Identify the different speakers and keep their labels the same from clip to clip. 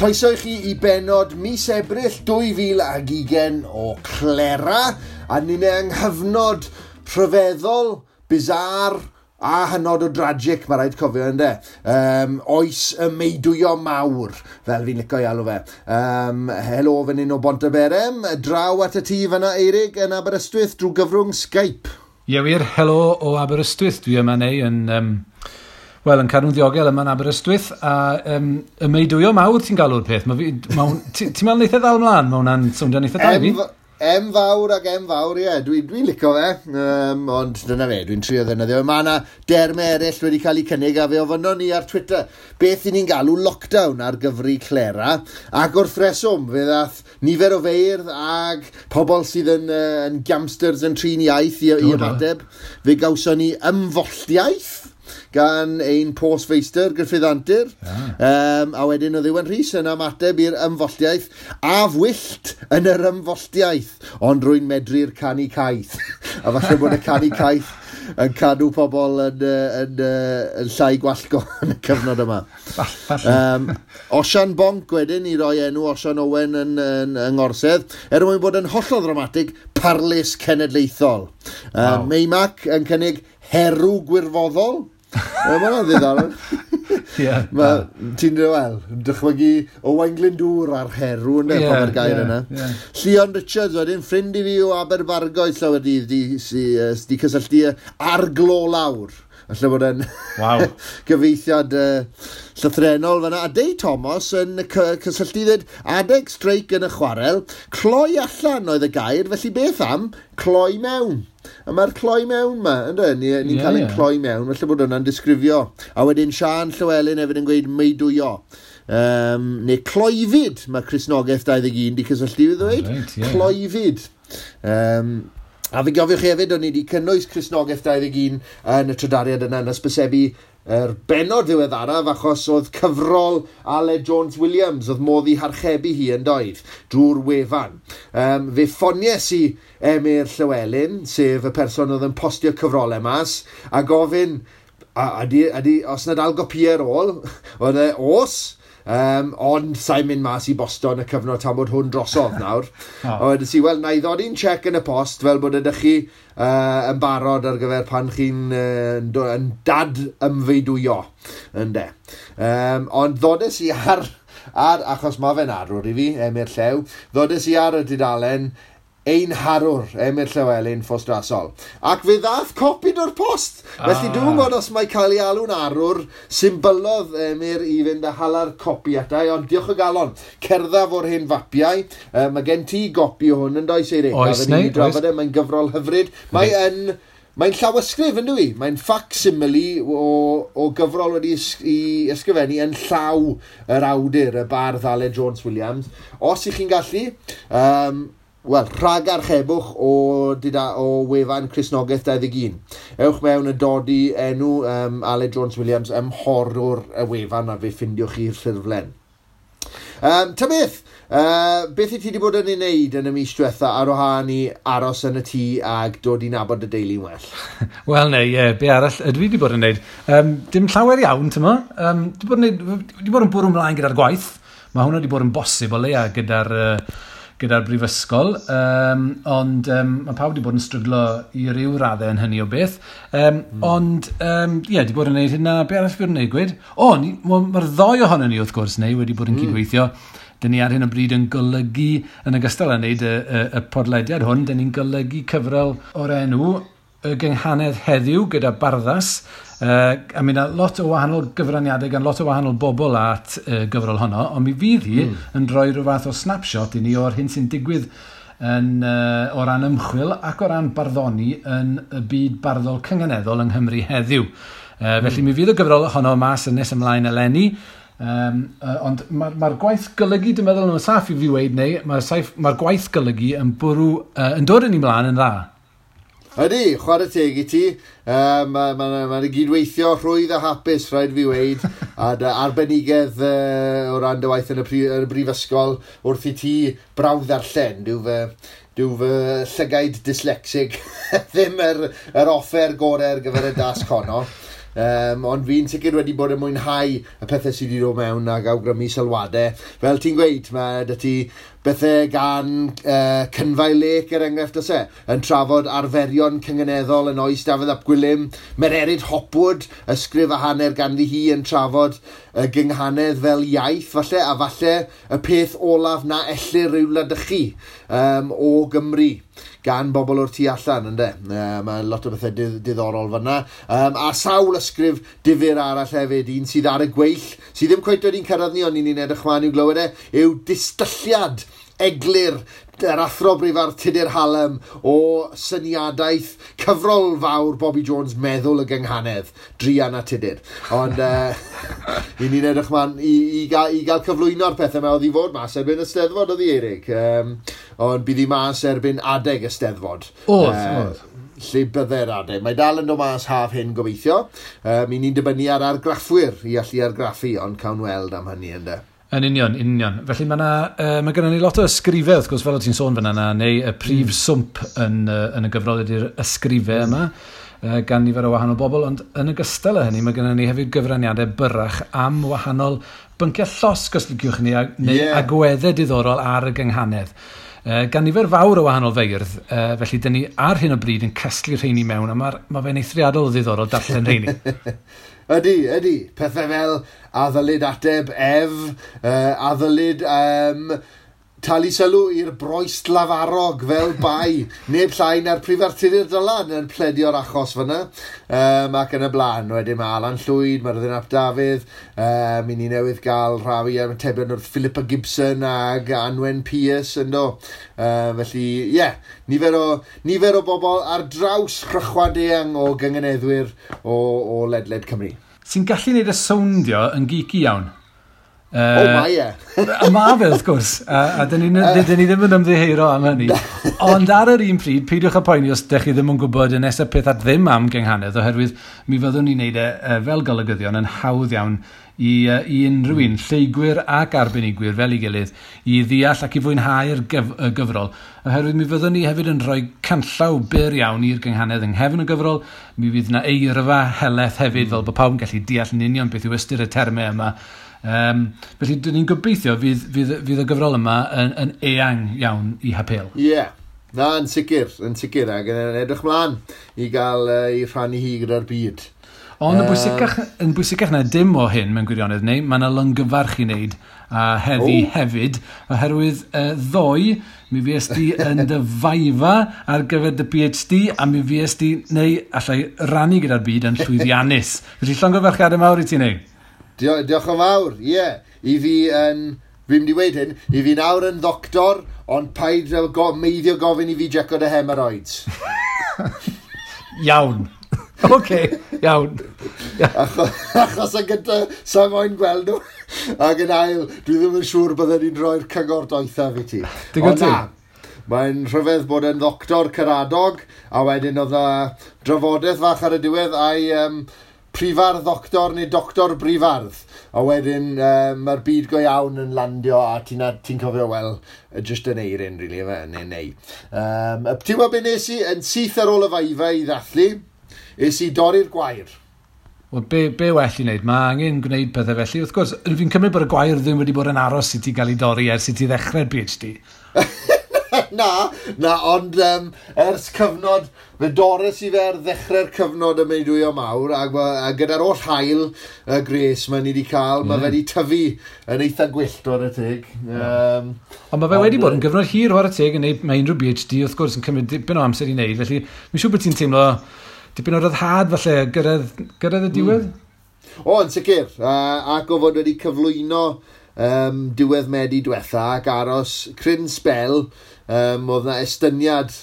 Speaker 1: Croeso i chi i benod mis Ebrill 2020 o Clera a ni'n yng anghyfnod rhyfeddol, bizar a hynod o dragic mae rhaid cofio ynddo. Um, oes y meidwyo mawr, fel fi'n licio i alw fe. Um, helo fan un o Bontaberem, draw at y tŷ fyna Eirig yn Aberystwyth drwy gyfrwng Skype.
Speaker 2: Ie wir, helo o Aberystwyth, dwi yma neu yn... Um Wel, yn cadw'n ddiogel yma yn Aberystwyth, a um, y meidwyo mawr ti'n galw'r peth. Ti'n meddwl neitha e ddal mlaen, mae hwnna'n swnio'n neitha e dal fi?
Speaker 1: Em fawr ac em fawr, ie. Dwi'n dwi licio fe, um, ond dyna fe, dwi'n trio ddefnyddio. Mae yna derme eraill wedi cael ei cynnig a fe ofynno ni ar Twitter. Beth i ni'n galw lockdown ar gyfru Clera, ac wrth reswm, fe ddath nifer o feirdd ag pobl sydd yn, uh, yn gamsters yn trin iaith i, i ymateb. Fe gawson ni ymfolltiaeth, gan ein postfeistr Griffith Antur. Yeah. Um, a wedyn o ddiwen rhys yn ymateb i'r ymfolltiaeth. a fwyllt yn yr ymfolltiaeth, ond rwy'n medru'r canu caeth. a falle bod y canu caeth yn cadw pobl yn, yn, yn, yn llai gwallgo yn y cyfnod yma. um, Osian Bonc wedyn i roi enw Osian Owen yn, yn, yn Ngorsedd, er mwyn bod yn hollol ddramatig, parlus cenedlaethol. Um, wow. Meimac yn cynnig herw gwirfoddol, Mae hwnna'n ddiddorol. yeah, Mae ti'n dweud, wel, dychmygu o Owain Dŵr ar herw yn yeah, pan mae'r gair yeah, yna. Yeah. Leon Richards wedyn, ffrind i fi o Aberbargoed llawer dydd, di, di, di cysylltu ar glo lawr. Alla bod yn wow. gyfeithiad uh, llythrenol fyna. A Dei Thomas yn cysylltu ddweud adeg streic yn y chwarel. Cloi allan oedd y gair, felly beth am cloi mewn? A mae'r cloi mewn ma, ynddo, ni'n ni, yeah, cael ein yeah. cloi mewn, felly bod hwnna'n disgrifio. A wedyn Sian Llywelyn hefyd yn gweud meidwyo. Um, neu cloifyd, mae Cresnogaeth 21 di cysylltu i ddweud. Right, yeah. Cloifyd. Um, a fi gofio chi hefyd, o'n i wedi cynnwys Cresnogaeth 21 yn y trydariad yna yn ysbysebu er benod ddiweddaraf achos oedd cyfrol Ale Jones Williams oedd modd i harchebu hi yn doedd drwy'r wefan. Um, fe ffonies i Emyr Llywelyn, sef y person oedd yn postio cyfrolau mas, a gofyn, a, a, di, a di, os nad algopie ar ôl, oedd e os, Um, ond sa'n mynd mas i Boston y cyfnod tam bod hwn drosodd nawr. oh. Ond si, wel, na i ddodi'n check yn y post fel bod ydych chi uh, yn barod ar gyfer pan chi'n uh, yn dad ymfeidwyo, ynde. Um, ond ddodes i ar, ar achos mae fe'n arwr i fi, Emyr Llew, ddodes i ar y didalen ein harwr, Emyr Llywelyn Fosdrasol. Ac fe ddath copi o'r post. Ah. Felly dwi'n gwybod os mae cael ei alw'n arwr, symbolodd Emyr i fynd â hala'r copi atai, ond diolch o galon, cerddaf o'r hyn fapiau. E, mae gen ti gopi o hwn yn does Eirin.
Speaker 2: Oes, neu? Oes.
Speaker 1: E, mae'n gyfrol hyfryd. Mae yn... Mae'n llawysgrif yn dwi, mae'n facsimile o, o gyfrol wedi i ysgrifennu yn llaw yr awdur, y bardd Ale Jones Williams. Os ych chi'n gallu, um, wel, rhag archebwch o, dida, o wefan Cresnogaeth 21. Ewch mewn y dodi enw um, Ale Jones-Williams ymhorwr y wefan a fe ffindiwch chi'r ffurflen. Um, ta beth, uh, beth i ti wedi bod yn ei wneud yn y mis diwetha ar wahân i aros yn y tŷ ag dod i nabod y deulu well?
Speaker 2: Wel neu, ie, yeah, be arall ydw i wedi bod yn wneud. Um, dim llawer iawn, tyma. Um, wedi bod bod yn bwrw ymlaen gyda'r gwaith. Mae hwnna wedi bod yn bosib o leia gyda'r uh, gyda'r brifysgol, um, ond um, mae pawb wedi bod yn stryglo i ryw raddau yn hynny o beth. Um, mm. Ond, um, ie, yeah, wedi bod yn gwneud hynna, be arall wedi gwneud gwed? O, mae'r ddoi ohono ni wrth gwrs neu wedi bod yn mm. cydweithio. Dyn ni ar hyn o bryd yn golygu, yn ogystal â wneud y, y, y podlediad hwn, dyn ni'n golygu cyfrol o'r enw y gynghanedd heddiw gyda barddas. Uh, a mi yna lot o wahanol gyfraniadau gan lot o wahanol bobl at uh, gyfrol honno, ond mi fydd hi mm. yn rhoi rhyw fath o snapshot i ni o'r hyn sy'n digwydd yn, uh, o ran ymchwil ac o ran barddoni yn y byd barddol cyngeneddol yng Nghymru heddiw. Uh, felly mm. mi fydd y gyfrol honno mas yn nes ymlaen eleni, Um, uh, ond mae'r ma, gwaith golygu, dwi'n meddwl yn saff i fi wedi neu, mae'r ma, ma gwaith golygu yn bwrw, uh, yn dod yn ei mlaen yn dda.
Speaker 1: Ydy, chwarae teg i ti. Uh, Mae'n ma, ma, ma gydweithio rhwydd a hapus, rhaid fi weid. a dy arbenigedd uh, o ran dy waith yn y, pri, yn y brifysgol wrth i ti brawd ddarllen. Dyw fy, dyw fy llygaid dyslexig ddim yr, yr offer gorau ar gyfer y dasg honno. Um, ond fi'n sicr wedi bod yn mwynhau y pethau sydd wedi dod mewn ac awgrymu sylwadau. Fel ti'n gweud, mae dy ti bethau gan uh, Cynfau Lec er enghraifft o se, yn trafod arferion cyngeneddol yn oes Dafydd Ap Gwilym, Mererid Hopwood, ysgrif a hanner ganddi hi yn trafod y uh, gynghanedd fel iaith falle, a falle y peth olaf na ellir rhyw ledychu um, o Gymru gan bobl o'r tu allan, ynddo? Uh, mae lot o bethau dydd, diddorol fyna. Um, a sawl ysgrif difyr arall hefyd, un sydd ar y gweill, sydd ddim cweith wedi'n cyrraedd ni, ond ni'n edrych mlaen i'w glywed e, yw distylliad eglur yr athro brifar Tudur Hallam o syniadaeth cyfrol fawr Bobby Jones meddwl y gynghanedd, Drian a Tudur. Ond uh, i ni'n edrych man i, i, gael, i gael cyflwyno'r pethau mae oedd i fod mas erbyn ysteddfod oedd i Eric. Um, ond bydd i mas erbyn adeg ysteddfod.
Speaker 2: Oedd, uh, oedd
Speaker 1: lle byddai'r adeg. Mae dal yn dod mas haf hyn gobeithio. Um, I ni'n dibynnu ar argraffwyr i allu argraffu, ond cawn weld am hynny ynddo.
Speaker 2: Yn union, union. Felly mae, uh, mae gennym ni lot o ysgrifau, wrth gwrs, fel o ti'n sôn fan yna, neu y prif mm. swmp yn, uh, yn y gyfrol ydy'r ysgrifau mm. yma uh, gan nifer o wahanol bobl, ond yn y gystal â hynny, mae gennym ni hefyd gyfraniadau byrach am wahanol bynciau llos goslygiwch ni, neu yeah. agweddau diddorol ar y gynghanedd. Uh, gan nifer fawr o wahanol feirdd, uh, felly dyn ni ar hyn o bryd yn casglu rheini mewn, a mae ma fe'n eithriadol o ddiddorol darllen rheini.
Speaker 1: Ydy, ydy. Pethau fel addylid ateb ef, uh, a um, talu sylw i'r broes lafarog fel bai. Neb llai na'r prifartidir dylan yn pledio'r achos fyna. Um, ac yn y blaen, wedyn mae Alan Llwyd, mae'r ddyn ap Dafydd, um, i ni newydd gael rhawi am tebyg wrth Philippa Gibson ag Anwen Pierce yn do. Um, felly, ie, yeah, nifer, o, nifer o bobl ar draws chrychwad eang o gyngeneddwyr o, o ledled Cymru.
Speaker 2: Sy'n gallu gwneud y sowndio yn geeky iawn?
Speaker 1: Oh, uh, o, mae e.
Speaker 2: a mae fe, wrth gwrs. A, a dyn ni, dyn ni ddim yn ymddiheuro am hynny. Ond ar yr un pryd, peidiwch â poeni os ydych chi ddim yn gwybod y nesaf peth at ddim am gynghanedd, oherwydd mi fyddwn ni'n neud e fel golygyddion yn hawdd iawn i, uh, i unrhyw un, hmm. lleigwyr ac arbenigwyr fel ei gilydd, i ddeall ac i fwynhau'r gyf y gyfrol. Oherwydd mi fyddwn ni hefyd yn rhoi canllaw byr iawn i'r gynghanedd yng nghefn y gyfrol, mi fydd yna eirfa heleth hefyd mm. fel bod pawb yn gallu deall yn union beth yw ystyr y termau yma, Um, felly, dyn ni'n gobeithio fydd, fydd, fydd y gyfrol yma yn, yn eang iawn i hapel.
Speaker 1: Ie, yeah. na, yn sicr, yn sicr, ac yn edrych mlaen i gael uh, i rhannu hi gyda'r byd.
Speaker 2: Ond yn, bwysicach, yn bwysicach na dim o hyn mewn gwirionedd neu, mae yna lyngyfarch i wneud a heddi oh. hefyd, oherwydd uh, ddoi, mi fi ysdi yn dy faifa ar gyfer dy PhD a mi fi ysdi neu allai rannu gyda'r byd yn llwyddiannus. Felly llongyfarchiadau mawr i ti neu.
Speaker 1: Dio, diolch yn fawr, ie. Yeah. I fi yn, Fi mynd i weid hyn, i fi nawr yn ddoctor, ond paid go, meiddio gofyn i fi jeco dy hemeroids.
Speaker 2: iawn. Oce, okay, iawn.
Speaker 1: achos, achos yn gyda sa moyn gweld nhw. Ac yn ail, dwi ddim yn siŵr bydden ni'n rhoi'r cyngor doethaf i ti.
Speaker 2: Digon ti?
Speaker 1: Mae'n rhyfedd bod yn ddoctor cyradog, a wedyn oedd y drafodaeth fach ar y diwedd a'i um, prifardd ddoctor neu doctor brifardd. A wedyn uh, mae'r byd go iawn yn landio a ti'n ti cofio, wel, just yn eirin, rili, really, neu neu. Um, ti'n gwybod beth nes i yn syth ar ôl y faifa i ddathlu? Is i dorri'r gwair.
Speaker 2: Wel, be, be well i wneud? Mae angen gwneud pethau felly. Wrth gwrs, fi'n cymryd bod y gwair ddim wedi bod yn aros i ti gael ei dorri ers i ti ddechrau'r PhD.
Speaker 1: na, na, ond um, ers cyfnod, fe dores i fe ar ddechrau'r cyfnod y meidwyo mawr, a, a gyda'r oll hael y gres mae ni wedi cael, mm. mae fe wedi tyfu yn eitha gwyllt o'r y teg. Um,
Speaker 2: ond mae fe wedi bod yn gyfnod hir o'r y teg, yn neud, mae unrhyw BHD wrth gwrs yn cymryd dipyn o amser i wneud, felly mi'n siŵr bod ti'n teimlo dipyn o ryddhad falle gyrraedd, gyrraedd y mm. diwedd? Mm.
Speaker 1: O, yn sicr, uh, ac o fod wedi cyflwyno um, diwedd medu diwetha ac aros cryn spel um, oedd yna estyniad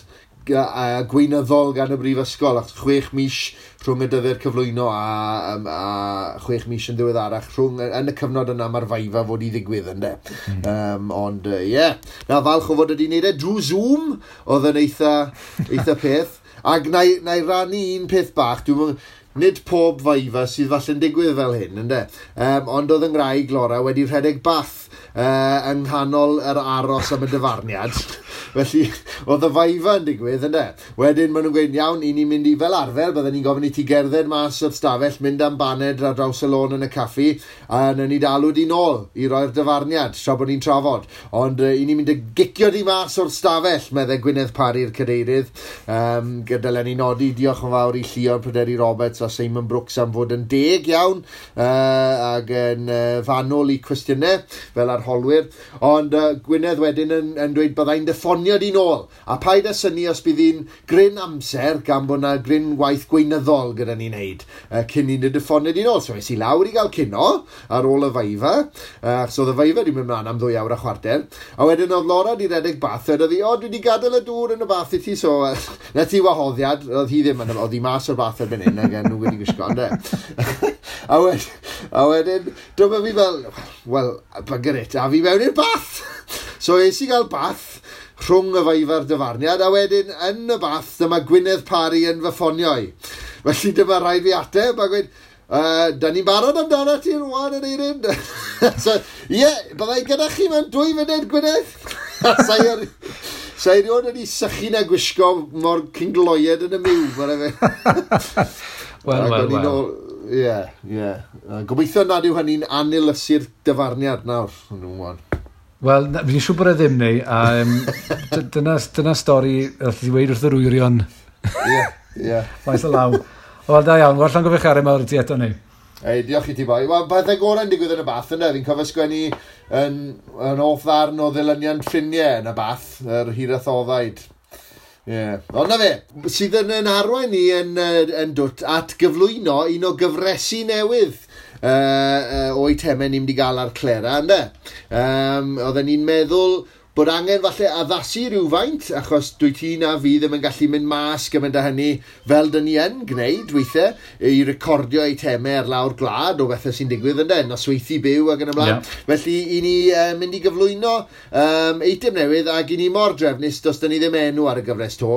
Speaker 1: a gweinyddol gan y brifysgol ac chwech mis rhwng y dyddiad cyflwyno a, um, a chwech mis yn ddiweddarach rhwng yn y cyfnod yna mae'r faifa fod i ddigwydd ynddo. Mm. Um, ond ie, uh, yeah. na falch o fod wedi wneud e drwy Zoom oedd yn eitha, eitha peth. Ac na i rannu un peth bach, dwi'n nid pob faifa sydd falle'n digwydd fel hyn, ynddo. Um, ond oedd yng Nghraig Lora wedi rhedeg bath uh, yng nghanol yr aros am y dyfarniad. Felly, oedd y faifa yn digwydd, ynddo? Wedyn, maen nhw'n gweud, iawn, i ni'n mynd i fel arfer, byddwn ni'n gofyn i ti gerdded mas o'r stafell, mynd am baned ar draws y lôn yn y caffi, a na ni dalw di nôl i roi'r dyfarniad, tra bod ni'n trafod. Ond uh, i ni'n mynd i gicio di mas o'r stafell, meddai Gwynedd Pari'r cadeirydd. Um, Dylen ni nodi, diolch yn fawr i Llion Pryderi Roberts a Simon Brooks am fod yn deg iawn, uh, ac yn uh, fanol i cwestiynau, fel ar arholwyr, ond uh, Gwynedd wedyn yn, yn dweud byddai'n deffoniad i nôl, a paid a syni os bydd hi'n gryn amser gan bod yna gryn waith gweinyddol gyda ni'n neud uh, cyn i'n deffoniad i nôl. So es i lawr i gael cyno ar ôl y feifa, uh, so oedd y feifa wedi mynd mlaen am ddwy awr a chwarter, a wedyn oedd Laura di redeg bath, oedd hi, o, dwi wedi gadael y dŵr yn y bath i ti, so uh, na ti wahoddiad, oedd hi ddim yn, oedd hi mas o'r bath erbyn hyn, ac nhw wedi gwisgo, ond a wedyn, a wedyn, dyma fi fel, wel, bugger it, da fi mewn i'r bath. so es i gael bath rhwng y feifar dyfarniad, a wedyn yn y bath dyma Gwynedd Pari yn fy ffonio'i. Felly dyma rhaid fi ateb a gweud, Uh, da ni'n barod amdano ti rwan yn eirin. so, ie, yeah, byddai gyda chi mewn dwy funud Gwynedd. Sa'i Sa'i rhywun wedi sychu na gwisgo mor cyngloied yn y miw, fe.
Speaker 2: Wel, wel, wel.
Speaker 1: Ie, ie. Gobeithio nad yw hynny'n anilysu'r dyfarniad nawr.
Speaker 2: Wel, fi'n siŵr bod e ddim neu, a um, dyna, dyna stori allai wedi dweud wrth yr wyrion.
Speaker 1: Ie, ie.
Speaker 2: Faes y law. Wel, da iawn, wel, gofio gofio'ch ar yma o'r dieto neu.
Speaker 1: Ei, diolch i ti boi. Wel, pethau gorau yn digwydd yn y bath yna. Fi'n cofio sgwennu yn, yn off ddarn o ddilunion ffiniau yn y bath, yr hirath oeddaid. Yeah. Ond na fe, sydd yn, yn arwain ni yn, yn dwt at gyflwyno un o gyfresu newydd uh, uh, o'i temau ni'n mynd i gael ar Clera, ynddo? Um, oedden ni'n meddwl bod angen falle addasu rhywfaint, achos dwi ti na fi ddim yn gallu mynd mas gymaint â hynny fel dyn ni yn gwneud weithiau, i recordio eitemau ar lawr glad o bethau sy'n digwydd yn den, nosweithi byw ac yn ymlaen. Yeah. Felly, i ni uh, mynd i gyflwyno um, eitem newydd ac i ni mor drefnus, dos dyn ni ddim enw ar y gyfres to.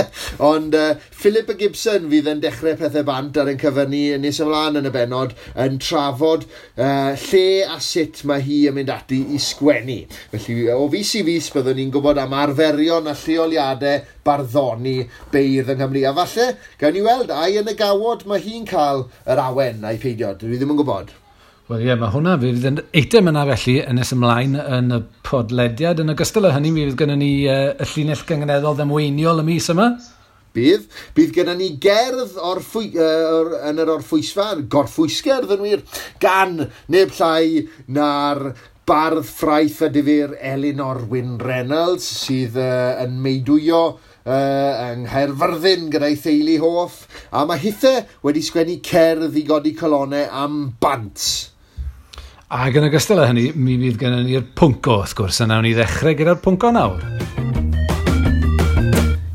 Speaker 1: Ond uh, Philip y Gibson fydd yn dechrau pethau bant ar ein cyfynnu nes ymlaen yn y benod yn trafod uh, lle a sut mae hi yn mynd ati i sgwennu. Felly, o fi sy'n i fus byddwn ni'n gwybod am arferion a lleoliadau barddoni beirdd yng Nghymru. A falle, gawn ni weld, ai yn y gawod mae hi'n cael yr awen a'i peidio, dwi ddim yn gwybod.
Speaker 2: Wel ie, mae hwnna fydd yn eitem yna felly yn nes ymlaen yn y podlediad. Yn ogystal â hynny, mi fydd gennym ni uh, y llinell gyngeneddol ddamweiniol y mis yma.
Speaker 1: Bydd, bydd gennym ni gerdd o'r orfwy, uh, e, yn yr orffwysfa, gorffwysgerdd yn wir, gan neb llai na'r bardd ffraith a difyr Elinor Wyn Reynolds sydd uh, yn meidwyo uh, yng Nghaerfyrddin gyda'i theulu hoff a mae hithau wedi sgwennu cerdd i godi colonau am bant.
Speaker 2: Ac yn ogystal â hynny, mi fydd gennym ni'r pwnco wrth gwrs, a nawn ni ddechrau gyda'r pwnco nawr.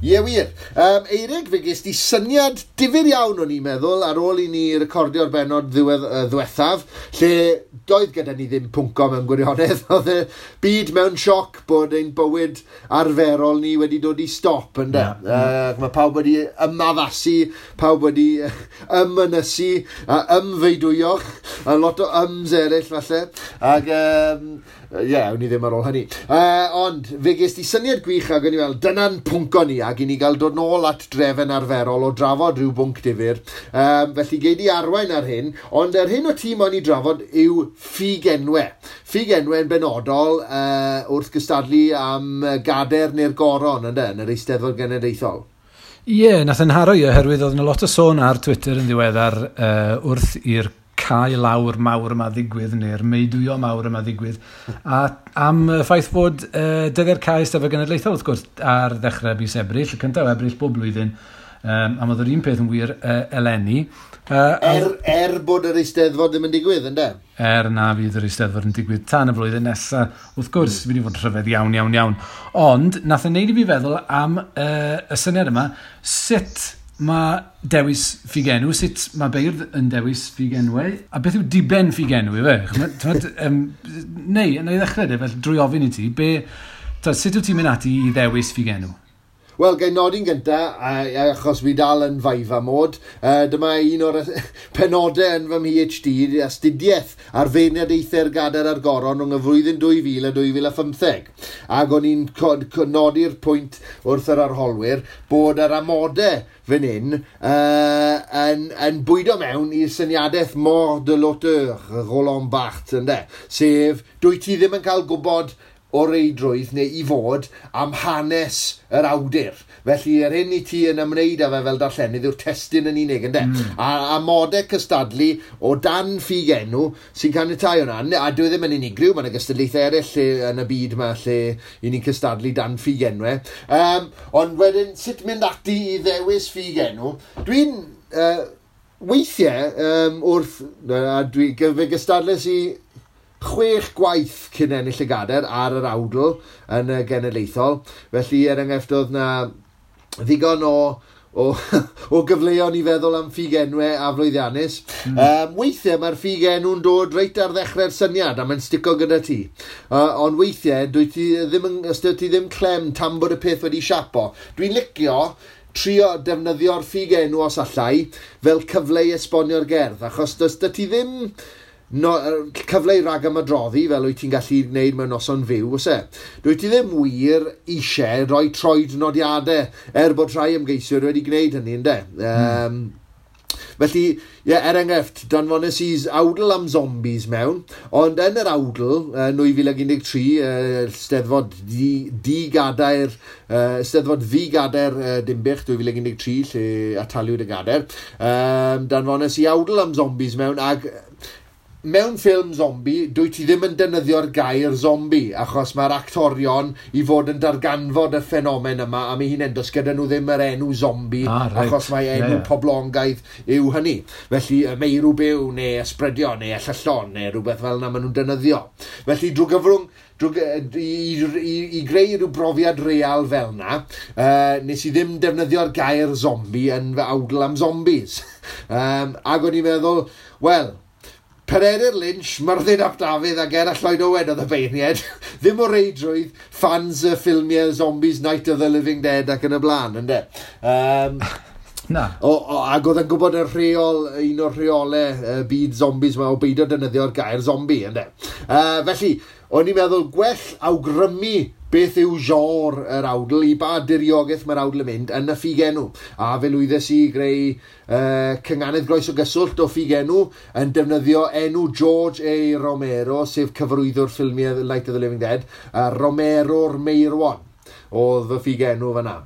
Speaker 1: Ie wir. Um, Eirig, fe ges di syniad difyr iawn o'n i'n meddwl ar ôl i ni recordio'r benod ddiwedd, uh, ddiwethaf, lle doedd gyda ni ddim pwnco mewn gwirionedd, oedd y byd mewn sioc bod ein bywyd arferol ni wedi dod i stop, ynddo. Yeah. Uh, mae pawb wedi ymaddasu, pawb wedi ymynysu, a ymfeidwyoch, a lot o yms eraill falle. Ac um, Ie, yeah, ni ddim ar ôl hynny. Uh, ond, fe ges di syniad gwych ac o'n i fel, dyna'n pwnco ni ac i ni gael dod nôl at drefn arferol o drafod rhyw bwnc difyr. Um, felly gei di arwain ar hyn, ond yr hyn o tîm o'n i drafod yw ffigenwe. Ffigenwe yn benodol uh, wrth gystadlu am gader neu'r goron ynddo, yn yr Eisteddfod Genedlaethol.
Speaker 2: Ie, yeah, nath yn harwy oherwydd oedd yna lot o sôn ar Twitter yn ddiweddar uh, wrth i'r cae lawr mawr yma ddigwydd neu'r meidwio mawr yma ddigwydd. A am y ffaith fod uh, dyddiau'r cae stafell genedlaethol wrth gwrs ar ddechrau bus ebryll, y cyntaf ebryll bob blwyddyn, Um, a oedd yr un peth yn wir uh, eleni.
Speaker 1: Uh, er, er bod yr eisteddfod ddim yn digwydd, ynddo?
Speaker 2: Er na fydd yr eisteddfod yn digwydd tan y flwyddyn nesaf. Wrth gwrs, mm. fi wedi bod yn rhyfedd iawn, iawn, iawn. Ond, nath e yn neud i fi feddwl am uh, y syniad yma, sut Mae dewis ffigenw, sut mae beirdd yn dewis ffigenwau, a beth yw diben ffigenw i fe? um, neu, yn i ddechrau de, fel drwy ofyn i ti, be, ta, sut yw ti'n mynd ati i ddewis ffigenw?
Speaker 1: Wel, gael nodi'n gynta, achos fi dal yn faifa mod, uh, dyma un o'r penodau yn fy MHD, astudiaeth ar feirniadaethau'r gadair ar goron rhwng y flwyddyn 2000 a 2015. Ac o'n i'n nodi'r pwynt wrth yr arholwyr bod yr amodau fan hyn uh, yn, yn bwydo mewn i'r syniadaeth mor de l'auteur, Roland Barthes, ynddo. Sef, dwi ti ddim yn cael gwybod o reidrwydd neu i fod am hanes yr awdur. Felly, yr hyn i ti yn ymwneud â fe fel darllenydd yw'r testyn yn unig, ynddo? Mm. A, a modau cystadlu o dan ffug enw sy'n canitai hwnna. A dwi e ddim yn unigryw, mae'n yna gystadlaethau eraill yn y byd yma lle i ni'n cystadlu dan ffug enw. Um, ond wedyn, sut mynd ati i ddewis ffug enw? Dwi'n... Uh, weithiau, um, wrth, a dwi gyfe gystadlus i chwech gwaith cyn ennill y gader ar yr awdl yn y genedlaethol. Felly, er enghraifft, na ddigon o o, o gyfleon i feddwl am ffigenwe a flwyddiannus. Mm. Um, weithiau mae'r ffigenw'n dod reit ar ddechrau'r syniad a mae'n stico gyda ti. Uh, ond weithiau, dwi ti ddim, yn, ti ddim clem tam bod y peth wedi siapo. Dwi'n licio trio defnyddio'r ffigenw os allai fel cyfle i esbonio'r gerdd, achos does dy ti ddim no, cyfle i rag am adroddi fel wyt ti'n gallu gwneud mewn noson fyw, os e? Dwi ti ddim wir eisiau rhoi troed nodiadau er bod rhai ymgeiswyr wedi gwneud hynny, ynddo? Um, mm. Felly, ie, yeah, er enghraifft, danfones i awdl am zombies mewn, ond yn yr awdl, uh, 2013, uh, steddfod di, di gadair, uh, steddfod ddi gadair uh, Dimbych 2013, lle ataliwyd y gadair, um, danfones i awdl am zombies mewn, ac mewn ffilm zombi, dwi ti ddim yn defnyddio'r gair zombi, achos mae'r actorion i fod yn darganfod y ffenomen yma, a mi hi'n endos gyda nhw ddim yr enw zombi, ah, right. achos mae enw yeah. yeah. poblongaidd yw hynny. Felly, y meirw byw, neu ysbrydio, neu allallon, neu rhywbeth fel yna maen nhw'n defnyddio. Felly, drwy gyfrwng i, i, i greu rhyw brofiad real fel yna, uh, nes i ddim defnyddio'r gair zombi yn fy awdl am zombis. um, ac o'n i'n meddwl, wel, Pereira'r Lynch, Myrddin Ap Dafydd a Gerall Lloyd Owen oedd y beirniad, ddim o reidrwydd fans y ffilmiau Zombies Night of the Living Dead ac yn y blaen, ynddo? Um, Na. O, o, ac oedd yn gwybod y rheol, un o'r rheolau uh, byd zombies yma o beidio defnyddio'r gair zombi, ynddo? Uh, felly, o'n i'n meddwl gwell awgrymu beth yw jor yr awdl i ba diriogaeth mae'r awdl yn mynd yn y ffigenw. A fe lwyddes i greu uh, cynghanedd groes o gyswllt o ffigenw yn defnyddio enw George A. Romero, sef cyfrwyddwr ffilmiau Light of the Living Dead, uh, Romero'r Meirwan oedd y ffigenw fyna.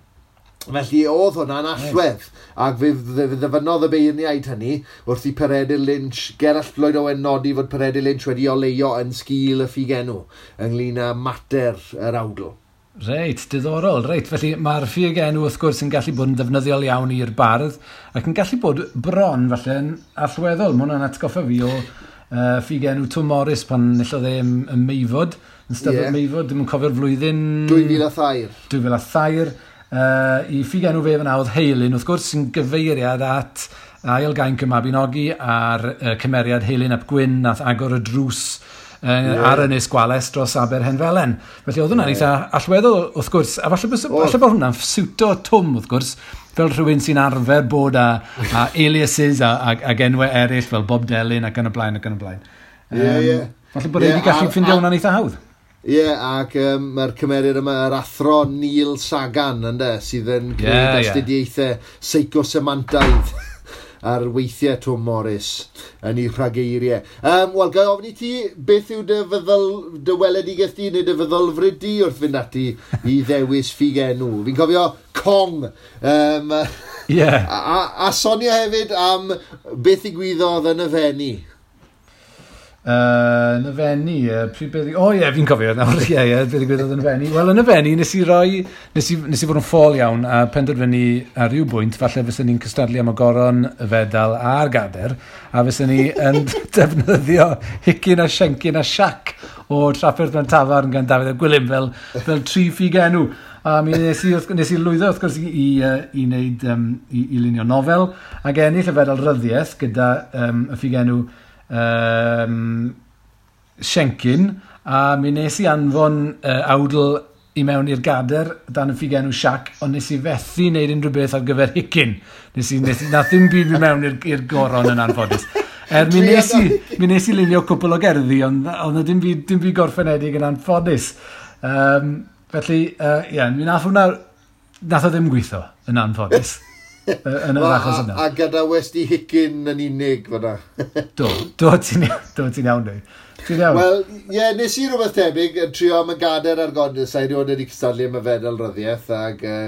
Speaker 1: Felly oedd hwnna'n allwedd. Ac fe ddyfynodd y beirniaid hynny wrth i Peredi Lynch, Gerall Lloyd Owen nodi fod Peredi Lynch wedi oleio yn sgil y ffigenw ynglyn â mater yr awdl.
Speaker 2: Reit, diddorol. Reit, felly mae'r ffug enw wrth gwrs yn gallu bod yn ddefnyddiol iawn i'r bardd ac yn gallu bod bron falle yn allweddol. Mae hwnna'n atgoffa fi o uh, ffug enw Tom Morris pan nillodd e ym, ym meifod, yn stafell yeah. meifod, dim yn cofio'r flwyddyn... 2003. 2003. Uh, I ffug enw fe fyna oedd Heilin, wrth gwrs sy'n gyfeiriad at ail gain Cymabinogi a'r uh, cymeriad Heilin Ap Gwyn nath agor y drws uh, yeah. ar ynys gwales dros Aber Henfelen. Felly oedd hwnna'n yeah. eitha allweddol wrth gwrs, a falle, bys, oh. falle bod hwnna'n siwto Twm wrth gwrs, fel rhywun sy'n arfer bod a, a aliases a, a, a enwau eraill fel Bob Delyn ac yn y blaen ac yn y blaen. Um, yeah, yeah. Falle bod yeah, wedi gallu ffindio hwnna'n eitha hawdd.
Speaker 1: Ie, yeah, ac um, mae'r cymeriad yma, yr athro Neil Sagan, ynddo, sydd yn gwneud yeah, astudiaethau yeah. seicosemantaidd ar weithiau Tom Morris yn ei rhageiriau. Um, Wel, gael ofni ti, beth yw dy feddwl, dy weledigaeth di neu dy fyddolfryd di wrth fynd ati i ddewis ffug enw? Fi'n cofio Kong. Um, yeah. a, a, a Sonia hefyd am beth i gwyddoedd yn y fenni.
Speaker 2: Uh, yn y fenni, uh, pryd beth... O ie, fi'n cofio nawr, ie, ie, beth i gwneud yn y fenni. Wel, yn y fenni, nes i roi, nes i, nes i fod yn ffôl iawn a penderfynu ar ryw bwynt, falle fysyn ni'n cystadlu am y goron, y fedal a'r gader, a fysyn ni yn defnyddio hicin a siencin a siac o Trafferth Mewn Tafarn gan Dafydd a Gwilym fel, fel tri ffug enw. A mi nes i, nes i lwyddo wrth gwrs i, i, i, wneud, um, i, i lunio nofel ac ennill y fedal ryddiaeth gyda um, y ffug enw um, Siencyn, a mi nes i anfon uh, awdl i mewn i'r gader dan y ffigen ffigenw Siac, ond nes i fethu wneud unrhyw beth ar gyfer hicin. Nes i, nes i, na ddim byd i mewn i'r goron yn anffodus. Er, mi nes i, mi nes i lunio cwpl o gerddi, ond oedd dim byd, dim byd gorffenedig yn anffodus. Um, felly, uh, ie, yeah, mi nath hwnna, nath o ddim gweithio yn anffodus yn yr achos yna.
Speaker 1: A, a gyda Westy Higgin yn unig fyna.
Speaker 2: do, do ti'n ti iawn dwi. Ti'n iawn?
Speaker 1: Wel, ie, yeah, nes i rhywbeth tebyg yn trio am y gader ar godus sa'i rhywun wedi cystadlu am y fedel ryddiaeth ac uh,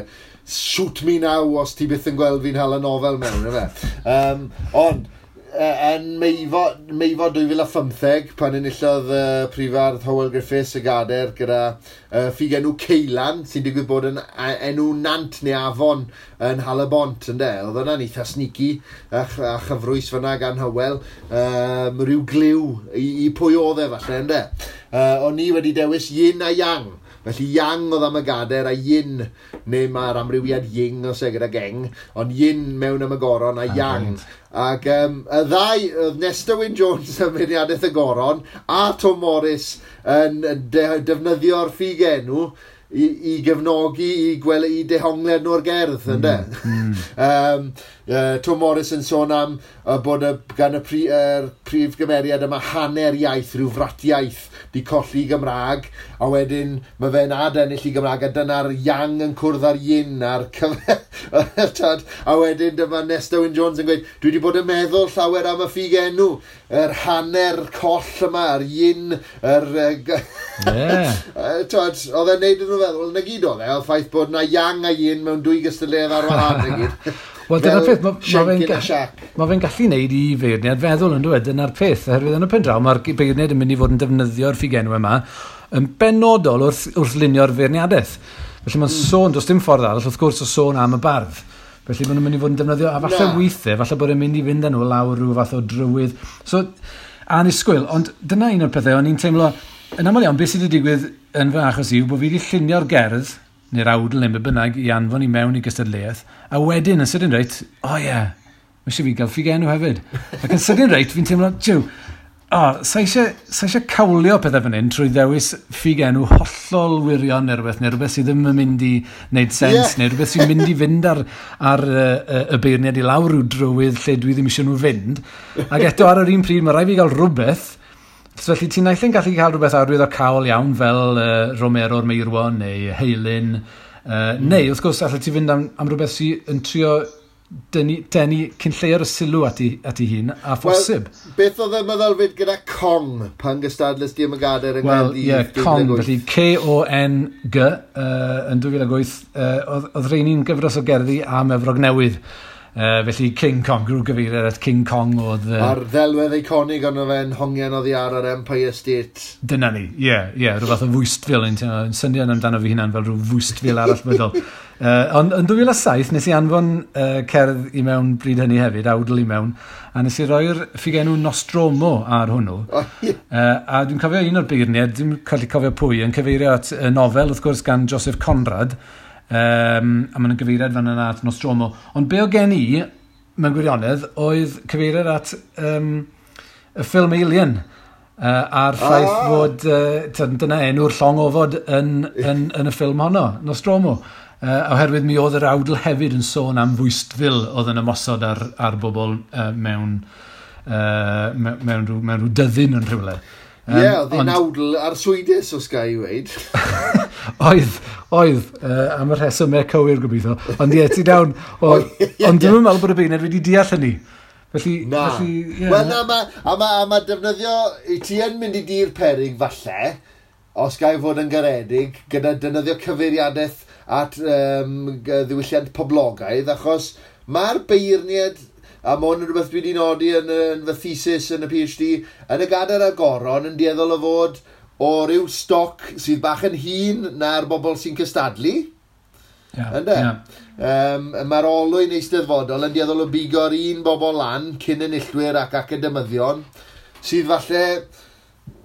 Speaker 1: shoot me now os ti byth yn gweld fi'n hala nofel mewn, efe. Um, ond, yn meifo, meifo 2015 pan enillodd uh, prifardd Howell Griffiths y gader gyda uh, ffug enw Ceilan sy'n digwydd bod yn enw nant neu afon yn Halabont ynddo? Oedd yna'n eitha sneaky a, a chyfrwys fyna gan Howell um, rhyw gliw i, i pwy oedd e falle ynddo? Uh, o'n i wedi dewis yin a yang Felly yang oedd am y gader a yin, neu mae'r amrywiad ying os e gyda geng, ond yin mewn am y goron a ah, yang. Ac um, y ddau, oedd Nesta Wyn Jones yn myniadaeth y goron a Tom Morris yn de, defnyddio'r ffug enw i, i gefnogi i gweld i dehongled nhw'r gerdd, mm, ynddo? Mm. um, Uh, Tom Morris yn sôn am uh, bod y, gan y pri, uh, prif gymeriad yma hanner iaith, rhyw fratiaeth, di colli Gymraeg, a wedyn mae fe'n adennill i Gymraeg, a dyna'r yang yn cwrdd ar yin ar cyfer. a wedyn dyma Nesta Wyn Jones yn gweud, dwi wedi bod yn meddwl llawer am y ffug enw, yr hanner coll yma, yr yin, yr... yeah. Oedd e'n neud yn rhywbeth, feddwl, na gyd oedd e, oedd ffaith bod na yang a yin mewn dwy gystadledd ar wahan, na gyd.
Speaker 2: Wel, dyna'r peth, mae ma fe'n gallu neud i feirniad feddwl yn dweud, dyna'r peth, oherwydd yn y pen draw, mae'r beirniad yn mynd i fod yn defnyddio'r ffigenw yma yn benodol wrth, wrth lunio'r feirniadaeth. Felly mae'n mm. sôn, does dim ffordd arall, wrth gwrs o sôn am y bardd. Felly maen nhw'n mynd i fod yn defnyddio, a falle Na. weithiau, falle bod e'n mynd i fynd â nhw lawr rhyw fath o drywydd. So, anisgwyl, ond dyna un o'r pethau, o'n i'n teimlo, yn aml iawn, beth sydd wedi digwydd yn fy achos i, bod fi wedi llunio'r gerdd, neu'r awdl neu bynnag i anfon i mewn i gystadleuaeth. A wedyn, yn sydyn reit, o oh, ie, yeah, mae eisiau fi gael ffigenw hefyd. Ac yn sydyn reit, fi'n teimlo, jiw, o, oh, sa eisiau cawlio pethau fan hyn trwy ddewis ffigenw hollol wirion neu rhywbeth, neu rhywbeth sydd ddim yn mynd i wneud sens, yeah. neu rhywbeth sy'n mynd i fynd ar, ar uh, y beirniad i lawr rhyw drywydd lle dwi ddim eisiau nhw fynd. Ac eto ar yr un pryd, mae rai fi gael rhywbeth, So, felly ti'n eithaf gallu cael rhywbeth arwydd o cawl iawn fel uh, Romero'r Meirwon neu Heilin. Uh, mm. Neu, wrth gwrs, allai ti fynd am, am rhywbeth sy'n yn trio denu, denu cyn lleir y sylw at ei, at ei hun a phosib.
Speaker 1: Well, beth oedd y meddylfyd gyda Cong pan gystadlus di
Speaker 2: ymagader yng Wel, ie, yeah, Cong, felly K-O-N-G uh, yn 2008, uh, oedd, oedd reini'n gyfres o gerddi am Efrog Newydd. Uh, felly King Kong, grw gyfeiriad at King Kong oedd... Uh...
Speaker 1: A'r ddelwedd eiconig ond fe'n hongen oedd i ar yr Empire State.
Speaker 2: Dyna ni, ie, yeah, ie, yeah, rhywbeth o fwystfil, yn, yn syniad amdano fi hunan fel rhyw fwystfil arall meddwl. Uh, ond yn 2007 nes i anfon uh, cerdd i mewn bryd hynny hefyd, awdl i mewn, a nes i roi'r ffigenw Nostromo ar hwnnw. Oh, yeah. uh, a dwi'n cofio un o'r beirniad, dwi'n cael ei cofio pwy, yn cyfeirio at y nofel wrth gwrs gan Joseph Conrad, Um, a mae'n gyfeiriad fan yna at Nostromo. Ond be o gen i, mewn gwirionedd, oedd cyfeiriad at um, y ffilm Alien. Uh, a'r ah! ffaith oh. fod, uh, dyna enw'r llong ofod yn, yn, yn y ffilm honno, Nostromo. Uh, oherwydd mi oedd yr awdl hefyd yn sôn am fwystfil oedd yn ymosod ar, ar bobl uh, mewn, uh, mewn, mewn, rhyw, mewn rhyw dyddyn yn rhywle.
Speaker 1: Ie, um, yeah, oedd hi'n awdl ar swydus o Sky i weid.
Speaker 2: oedd, oedd, uh, am y rhesymau cywir gobeithio. Ond ie, ti dawn, Ond dwi'n meddwl bod y beined wedi deall hynny. Felly,
Speaker 1: na. felly yeah. Wel, na, ma, a mae ma defnyddio, i ti yn mynd i dir perig falle, os gael fod yn garedig, gyda defnyddio cyfeiriadaeth at um, ddiwylliant poblogaidd, achos mae'r beirniad a mae hwn yn rhywbeth dwi wedi nodi yn, yn fy thesis yn y PhD, yn y gadair agoron yn dieddol o fod o ryw stoc sydd bach yn hun na'r bobl sy'n cystadlu. Yeah, Ynde? Yeah. Um, Mae'r olwyn eisteddfodol yn dieddol o bigo'r un bobl lan, cyn enillwyr ac academyddion, sydd falle,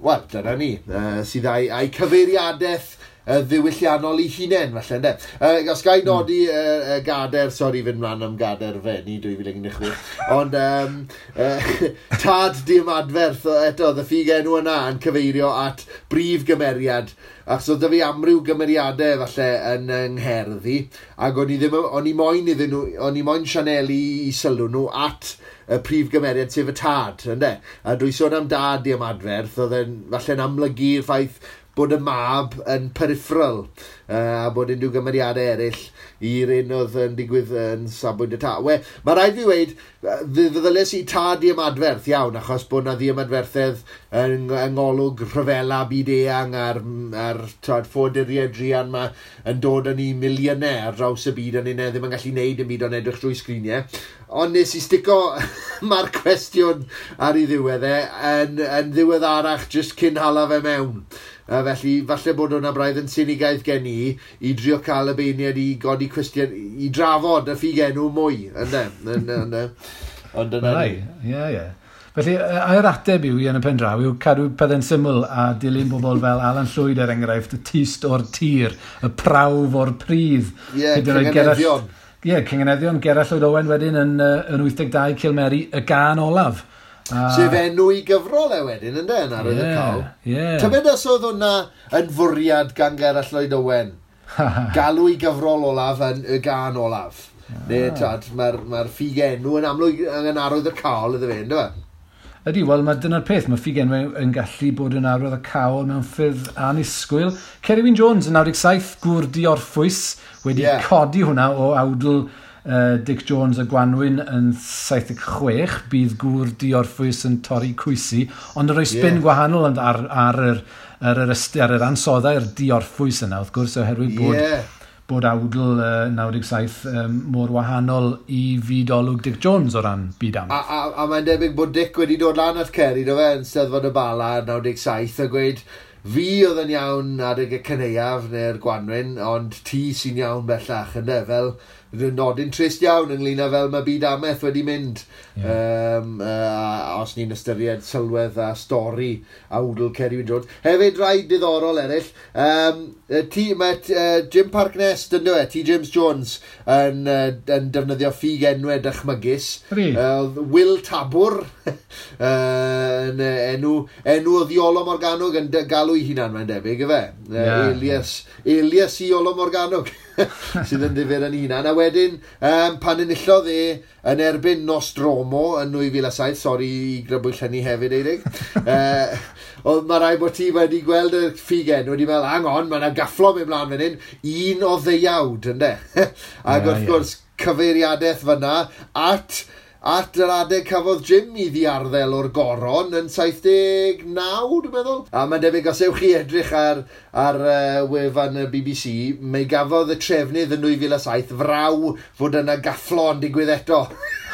Speaker 1: wel, dyna ni, uh, sydd a'i, ai cyfeiriadaeth uh, ddiwylliannol i hunain, falle, ne? Uh, os gael hmm. nodi mm. uh, gader, sori fynd mlaen am gader fenni 2016, ond um, uh, tad dim adferth eto, oedd y ffug enw yna yn cyfeirio at brif gymeriad, achos oedd fi amryw gymeriadau falle yn ynghyrddi, ac o'n i, ddim, o'n i moyn iddyn nhw, o'n i moyn Sianeli i sylw nhw at y prif gymeriad sef y tad, ynddo? A dwi sôn am dad i am adferth, oedd e'n falle'n amlygu'r ffaith bod y mab yn peripheral uh, a bod unrhyw gymeriadau eraill i'r un oedd yn digwydd yn safbwynt y ta. We, mae rhaid fi weid, feddyles i tad i ymadferth iawn, achos bod na ddim adferthedd yng, yng ngolwg rhyfela byd eang a'r, ar tad ffoduriau drian ma yn dod yn ei miliynau ar draws y byd, ond unna ddim yn gallu neud y byd o'n edrych drwy sgriniau. Ond nes i stico mae'r cwestiwn ar ei ddiwedd e, yn, yn ddiweddarach jyst cyn hala fe mewn. Uh, felly, falle bod hwnna braidd yn synigaidd gen i i drio cael y beiniad i godi i Christian i drafod y ffigenw mwy, ynddo? Ynddo?
Speaker 2: Ond yna ni. Ie, ie. Felly, a'r ateb yw i yn y pen draw yw cadw pethau'n syml a dilyn bobl fel Alan Llwyd er enghraifft, y tist o'r tir, y prawf o'r pridd.
Speaker 1: Ie, yeah, cyngeneddion.
Speaker 2: Ie, yeah, cyngeneddion. Gerall Lloyd Owen wedyn yn, uh, yn 82 Cilmeri, y gan olaf.
Speaker 1: A... Sef enw i gyfrol e wedyn, ynddo, yn ar yeah, y cael.
Speaker 2: Yeah.
Speaker 1: Tybed os oedd hwnna yn fwriad gan Gerall Lloyd Owen? galw i gyfrol olaf yn y gan olaf. Ah. Neu, tad, mae'r ma ffug enw yn amlwg yn arwydd y cael ydw fe, ynddo fe?
Speaker 2: Ydy, wel, mae dyna'r peth. Mae ffug enw e yn gallu bod yn arwydd y cael mewn ffydd anisgwyl. Kerry Wyn Jones yn 97, gwrdi orffwys, wedi yeah. codi hwnna o awdl uh, Dick Jones y Gwanwyn yn 76. Bydd gŵr diorffwys yn torri cwysi, ond yr oes yeah. gwahanol ar, ar, ar, ar yr, ysti, ar yr ansoddau'r diorffwys yna, wrth gwrs, oherwydd bod, yeah. bod awdl uh, 97 um, mor wahanol i fyd olwg Dick Jones o ran byd am.
Speaker 1: A, a, a mae'n debyg bod Dick wedi dod lan at Ceri, do fe, yn steddfod y bala 97 a gweud, fi oedd yn iawn adeg y cyneuaf neu'r gwanwyn, ond ti sy'n iawn bellach, ynddo, fel nodyn trist iawn ynglyn â fel mae byd ameth wedi mynd. Yeah. Um, uh, os ni'n ystyried sylwedd a stori a wdl Cerwyn Jones. Hefyd rai diddorol eraill, um, ti, mae uh, Jim Park Nest yn dweud, T. James Jones yn, uh, yn defnyddio ffug enwau dychmygus. Uh, Will Tabwr, uh, yn, enw, enw o ddiolo Morganog yn galw i hunan mae'n debyg, yfe? Uh, yeah, Elias. Elias i Olo Morganog. sydd yn ddifur yn unan. A wedyn, um, pan enillodd e yn erbyn Nostromo yn 2007, sori i grybwyll hynny hefyd, Eirig. uh, Oedd mae rai bod ti wedi gweld y ffigen, wedi meddwl, hang on, mae yna gafflo mewn mlaen fan hyn, un o ddeiawd, ynddo? Ac yeah, wrth gwrs, yeah. cyfeiriadaeth fyna at At yr adeg cafodd Jim i ddiarddel o'r goron yn 79, dwi'n meddwl. A mae'n debyg os ewch chi edrych ar, ar uh, wefan y BBC, mae gafodd y trefnydd yn 2007 fraw fod yna gafflo yn digwydd eto.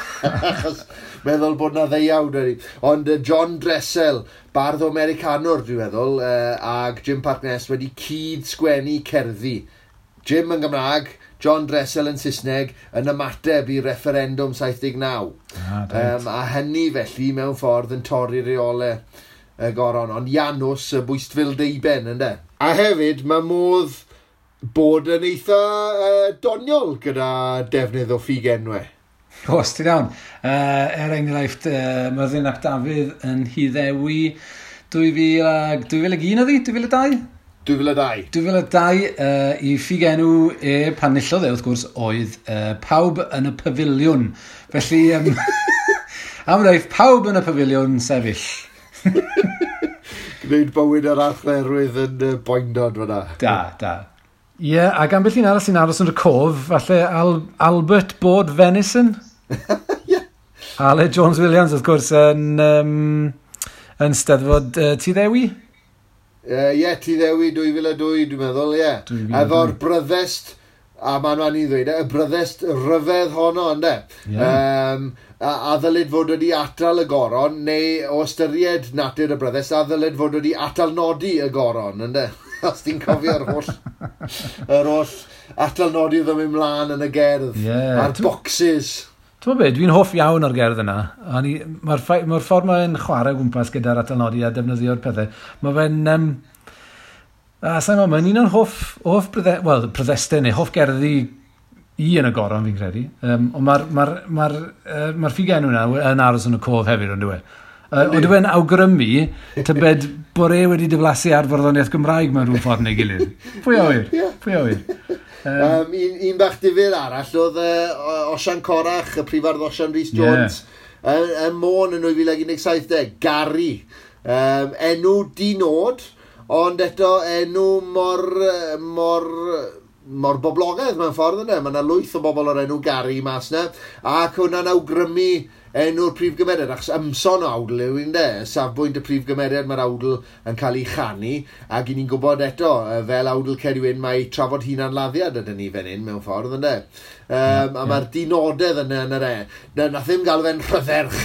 Speaker 1: Achos meddwl bod na ddeiawd wedi. Ond uh, John Dressel, bardd o Americanwr dwi'n meddwl, uh, ag Jim Parkness wedi cyd sgwennu cerddi. Jim yn Gymraeg, John Dressel yn Saesneg yn ymateb i referendum 79. Ah, um, a hynny felly mewn ffordd yn torri reole y goron, ond Janws y bwystfil deiben ynddo. A hefyd mae modd bod yn eitha uh, doniol gyda defnydd o ffug enwau.
Speaker 2: Os, ti'n iawn. Uh, er enghraifft, e, uh, myddin ap Dafydd yn hyddewi 2001 oedd hi? 2002?
Speaker 1: 2002.
Speaker 2: 2002 uh, i ffigenw e pan nillodd e wrth gwrs oedd uh, pawb yn y pafiliwn. Felly um, am wneud pawb yn y pafiliwn sefyll.
Speaker 1: Gwneud bywyd yr atherwydd yn uh, boindod fyna.
Speaker 2: Da, da. Ie, yeah, a gan beth i'n aros i'n aros yn y cof, falle Al Albert Bod Venison. yeah. Ale Jones Williams, wrth gwrs, yn, um, yn steddfod uh, Tuddewi.
Speaker 1: Ie, uh, yeah, ti ddewi 2002, dwi'n meddwl, ie. Yeah. Efo'r bryddest, a ma'n ma'n i ddweud, e, y bryddest ryfedd honno, ynddo. Yeah. Um, a, a ddylid fod wedi atal y goron, neu o ystyried natur y bryddest, a ddylid fod wedi atal nodi y goron, ynddo. Os ti'n cofio'r holl, yr holl atal nodi ddim ymlaen yn y gerdd, yeah. a'r boxes.
Speaker 2: Ti'n be, dwi'n hoff iawn o'r gerdd yna. Mae'r ma ffordd mae'n chwarae gwmpas gyda'r atalnodi a defnyddio'r pethau, mae fe'n... Um, a sa'n ma, mae'n un o'n hoff, hoff brydde, well, prydestau neu hoff gerddi i yn y goron fi'n credu. Um, ond mae'r ma r, ma r, uh, ma ffigen hwnna yn aros yn y cof hefyd, ond e? dwi'n Uh, ond dwi'n awgrymu, tybed bod e wedi diflasu ar fyrddoniaeth Gymraeg mewn rhyw ffordd neu gilydd. Pwy awyr? Pwy awyr?
Speaker 1: Um, um, un, un bach difyr arall oedd uh, Osian Corach, y prifardd Osian Rhys Jones, yeah. y, y môn yn 2017, Gary. Um, enw dinod, ond eto enw mor, mor mor boblogaidd mewn ffordd yna. Mae yna lwyth o bobl o'r enw Gary mas yna. Ac hwnna'n awgrymu enw'r prif gymeriad, achos ymson o awdl yw un de, safbwynt y prif gymeriad mae'r awdl yn cael ei chanu, ac i ni'n gwybod eto, fel awdl Cerwyn, mae trafod hunan laddiad ydyn ni fan hyn mewn ffordd, ynddo? Um, yeah, a mae'r yeah. dinodedd yna yn yr e. Na, na ddim gael fe'n rhyferch,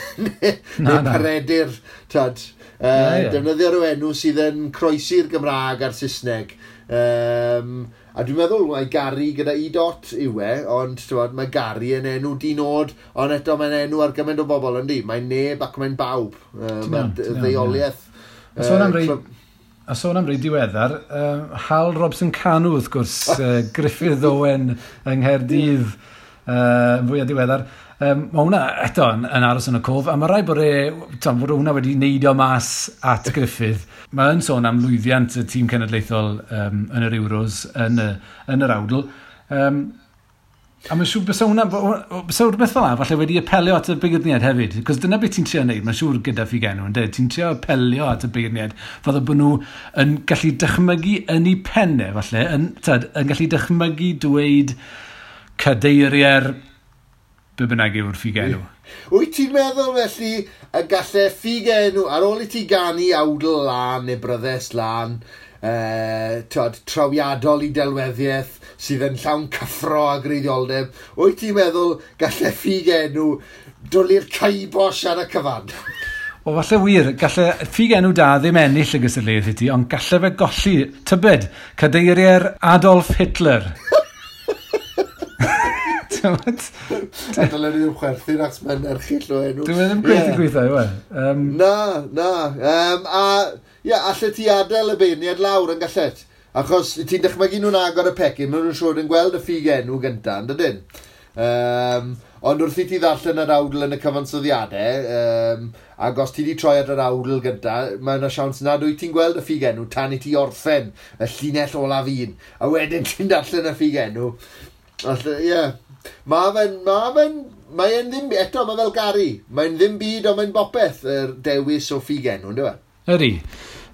Speaker 1: neu ne paredur, tad. Uh, yeah, yeah. Defnyddio'r enw sydd yn croesi'r Gymraeg a'r Saesneg. Um, A dwi'n meddwl mae Gary gyda i dot yw e, ond tywod, mae Gary yn enw dinod, ond eto mae'n enw ar gymaint o bobl yn di. Mae'n neb ac mae'n bawb. Uh, mae'n ddeuoliaeth.
Speaker 2: A sôn am rei... A sôn am rei diweddar, uh, Hal Robson Canw wrth gwrs, uh, Griffith Owen yng Nghaerdydd uh, fwy a diweddar. Um, mae hwnna eto yn, yn aros yn y cof, a mae rai bod, e, tam, bod hwnna wedi neidio mas at Griffith. Mae yn sôn am lwyddiant y tîm cenedlaethol um, yn yr Euros, yn, y, yn yr awdl. Um, a mae'n siŵr bys hwnna, bys hwnna rhywbeth fel la, falle wedi apelio at y bygyrniad hefyd, cos dyna beth ti'n trio wneud, mae'n siŵr gyda fi genw, ynddo, ti'n trio apelio at y bygyrniad, fydda bod nhw yn gallu dychmygu yn eu penne, falle, yn, tad, yn gallu dychmygu dweud cadeiriau'r be bynnag yw'r ffigenw.
Speaker 1: Wyt ti'n meddwl felly y gallai ffigenw ar ôl i ti gannu awdl lan neu bryddes lan uh, tod, trawiadol i delweddiaeth sydd yn llawn cyffro a greidioldeb, wyt ti'n meddwl gallai ffigenw dwlu'r caibos ar y cyfan?
Speaker 2: O, falle wir, gallai ffug enw da ddim ennill y gysylltiaeth i ti, ond gallai fe golli tybed cadeiriau'r Adolf Hitler.
Speaker 1: A dylen ni ddim chwerthu'n achos mae'n erchill o enw.
Speaker 2: Dwi'n ddim gweithio yeah. gweithio, yw e?
Speaker 1: Um... Na, na. Um, a, ia, yeah, allai ti adael y beirniad lawr yn gallet. Achos ti'n dychmygu nhw'n agor y pecyn, maen nhw'n siŵr yn gweld y ffug enw gyntaf, yn dydyn? Um, ond wrth i ti ddarllen yr awdl yn y cyfansoddiadau, um, ac os ti wedi troi at yr awdl gyda, mae yna siawns nad wyt ti'n gweld y ffug enw tan i ti orffen y llinell olaf un, a wedyn ti'n darllen y ffug enw. Ie, yeah, Mae fe'n... Mae fe'n... Mae e'n ddim... Eto, mae fel Gary. Mae'n ddim byd, ond mae'n bopeth, yr er dewis o ffigen, hwn, dyfa? E?
Speaker 2: Ydy.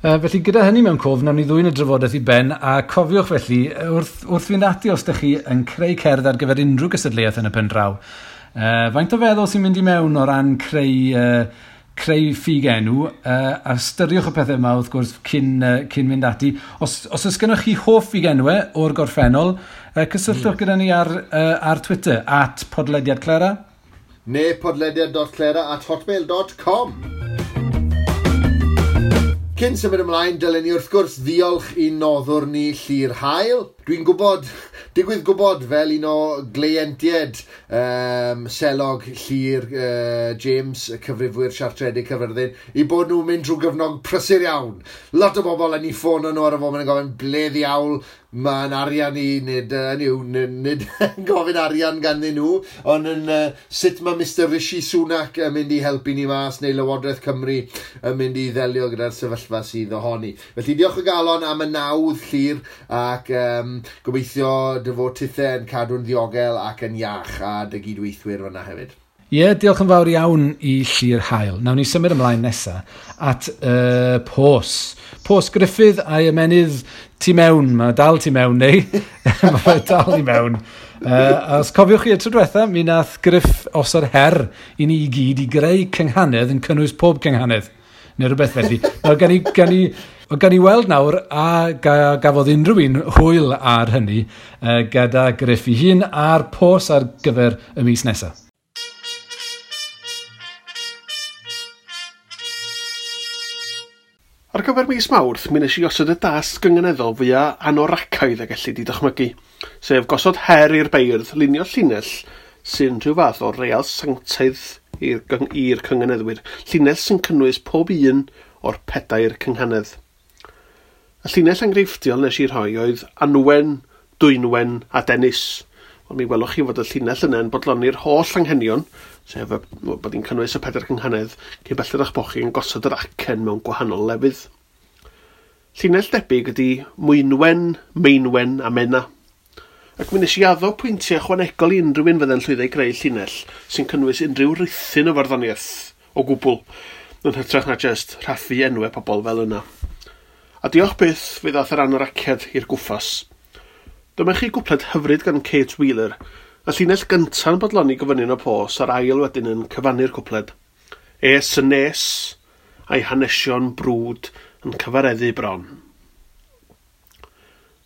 Speaker 2: Uh, felly gyda hynny mewn cof, nawn ni ddwy'n y drafodaeth i ben, a cofiwch felly, wrth, wrth fynd ati os ydych chi yn creu cerdd ar gyfer unrhyw gysadleuaeth yn y pen draw, uh, faint o feddwl sy'n mynd i mewn o ran creu, uh, creu ffug enw, uh, a styriwch y pethau yma wrth gwrs cyn, uh, cyn mynd ati. Os, os ysgenwch chi hoff ffug enwau o'r gorffennol, Uh, cysylltwch mm. gyda ni ar, uh, ar Twitter, at podlediad Clara.
Speaker 1: Neu podlediad.clara at hotmail.com. Cyn symud ymlaen, dylen ni wrth gwrs ddiolch i noddwr ni Llyr Hael, Dwi'n gwybod, digwydd gwybod fel un o gleientied um, selog llir uh, James, y cyfrifwyr siartredu cyfyrddin, i bod nhw'n mynd drwy gyfnod prysur iawn. Lot o bobl yn ei ffôn nhw ar y foment yn gofyn bledd ddiawl mae'n arian i, nid, uh, niw, nid, nid gofyn arian ganddyn nhw, ond yn uh, sut mae Mr Rishi Sunak yn mynd i helpu ni mas, neu Lywodraeth Cymru yn mynd i ddelio gyda'r sefyllfa sydd ohoni. Felly diolch o galon am y nawdd llir ac um, gobeithio dy fod tithau yn cadw'n ddiogel ac yn iach a dy gydweithwyr fyna hefyd.
Speaker 2: Ie, yeah, diolch yn fawr iawn i Llyr Hael. Nawr ni symud ymlaen nesaf at uh, pos. Pos Griffith a'i ymenydd tu mewn. Mae dal tu mewn, neu? Mae dal i mewn. Uh, os cofiwch chi y tro diwetha, mi nath Griff os yr her i ni i gyd i greu cynghanedd yn cynnwys pob cynghanedd. Neu rhywbeth felly. Nawr gan i, gan i Ond gan i weld nawr, a ga, gafodd unrhyw un hwyl ar hynny, uh, gyda Griff i hun a'r pos ar gyfer y mis nesaf.
Speaker 3: Ar gyfer mis mawrth, mi nes i osod y dasg yngeneddol fwyaf anoracaidd a gallu di dychmygu, sef gosod her i'r beirdd lunio llinell sy'n rhyw fath o real sanctaidd i'r cyngeneddwyr. Llinell sy'n cynnwys pob un o'r pedair cynghanedd. Y llinell enghreifftiol nes i rhoi oedd Anwen, Dwynwen a Dennis. Ond mi welwch chi fod y llinell yna yn bodloni'r holl anghenion, sef y, bod hi'n cynnwys y pedair cynghanedd, cyn belled eich bochi yn gosod yr acen mewn gwahanol lefydd. Llinell debyg ydy Mwynwen, Meinwen a Mena. Ac mi nes i addo pwyntiau ychwanegol i unrhyw un fydde'n llwyddo i greu llinell sy'n cynnwys unrhyw rithyn o farddoniaeth o gwbl yn hytrach na jyst rhaffu enwau pobl fel yna. A diolch byth fe ddath yr anoraced i'r gwffas. Dyma chi gwpled hyfryd gan Kate Wheeler, a llinell gynta'n bodloni gofynion o pos a'r ail wedyn yn cyfannu'r cwpled. Es y nes, a'i hanesion brwd yn cyfareddu bron.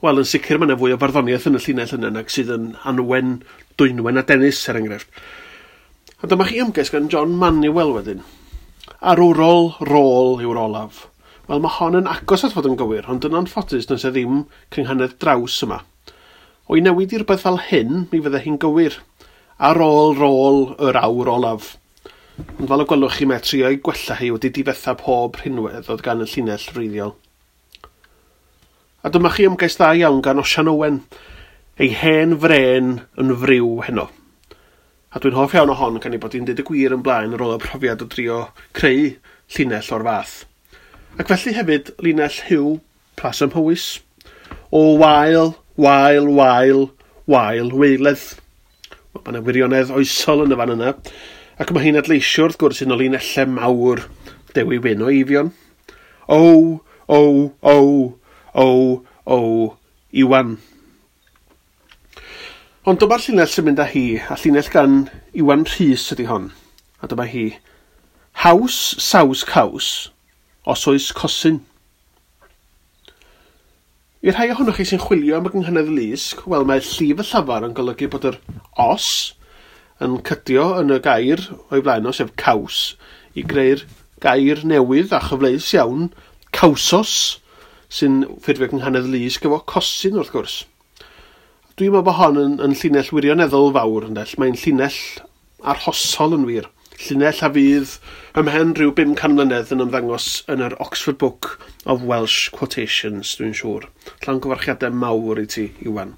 Speaker 3: Wel, yn sicr mae yna fwy o farddoniaeth yn y llinell yna nag sydd yn anwen, dwynwen a denis er enghraifft. A dyma chi ymges gan John Manuel wedyn. Arwrol rôl yw'r olaf. Wel mae hon yn agos at fod yn gywir, ond yn anffodus nes e ddim cynghanedd draws yma. O'i newid i'r beth fel hyn, mi fyddai hi'n gywir, ar ôl rôl yr awr olaf. Ond fel y gwelwch chi me trio i gwella hi wedi difetha pob rhinwedd oedd gan y llinell reiddiol. A dyma chi ymgais dda iawn gan Osian Owen, ei hen fren yn friw heno. A dwi'n hoff iawn o hon gan ei bod hi'n dweud y gwir yn blaen ar ôl y profiad o drio creu llinell o'r fath. Ac felly hefyd linell hiw plas ym mhywys o wael, wael, wael, wael, weiledd. Mae yna wirionedd oesol yn y fan yna. Ac mae hi'n adleisio wrth gwrs un o linellau mawr Dewi Wyn o Eifion. O, o, o, o, o, Iwan. Ond dyma'r llinell sy'n mynd â hi, a llinell gan Iwan Rhys ydy hon. A dyma hi. Haws, saws, caws os oes cosyn. I'r rhai ohonoch chi sy'n chwilio am y gynghynedd lysg, wel mae llif y llafar yn golygu bod yr os yn cydio yn y gair o'i blaen o, sef caws, i greu'r gair newydd a chyfleus iawn, cawsos, sy'n ffurfio gynghanedd lys gyfo cosyn wrth gwrs. Dwi'n meddwl bod hon yn, yn llinell wirioneddol fawr, yndell. Mae'n llinell arhosol yn wir llinell a fydd ymhen rhyw 500 mlynedd yn ymddangos yn yr Oxford Book of Welsh Quotations, dwi'n siŵr. Llan gyfarchiadau mawr i ti, Iwan.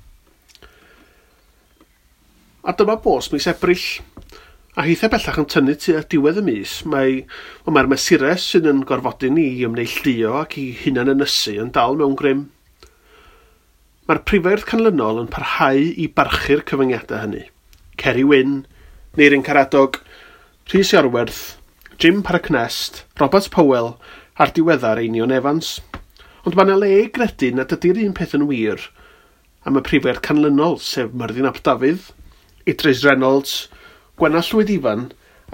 Speaker 3: A dyma bos mis Ebrill. A heithau bellach yn tynnu tu a diwedd y mis, mae, o mae'r mesures sy'n yn gorfodi ni i ymneillio ac i hunan ynysu yn dal mewn grym. Mae'r prifairdd canlynol yn parhau i barchu'r cyfyngiadau hynny. Ceri Wyn, Neirin Caradog, Rhys Iorwerth, Jim Parknest, Robert Powell a'r diweddar Einion Evans. Ond mae yna le i gredu nad ydy'r un peth yn wir am y prifer canlynol sef Myrddin Ap Dafydd, Idris Reynolds, Gwenna Llwyd Ifan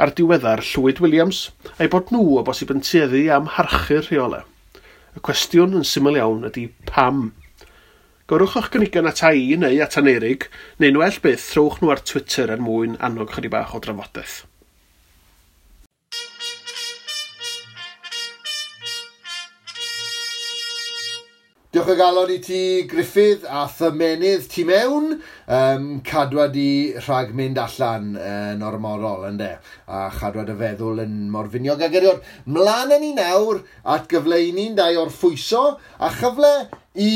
Speaker 3: a'r diweddar Llwyd Williams a'i bod nhw o bosib yn tueddu am harchu'r rheolau. Y cwestiwn yn syml iawn ydy pam. Gorwch o'ch gynigion at i neu at anerig, neu'n well byth, throwch nhw ar Twitter er mwyn annog chydig bach o drafodaeth.
Speaker 1: Diolch o galon i ti Griffith a Thymenydd ti mewn. Um, cadwad i rhag mynd allan yn uh, ormorol ynddo. A chadwad y feddwl yn morfiniog ag eriod. Mlaen yn ni nawr at gyfle i ni'n dau o'r ffwyso a chyfle i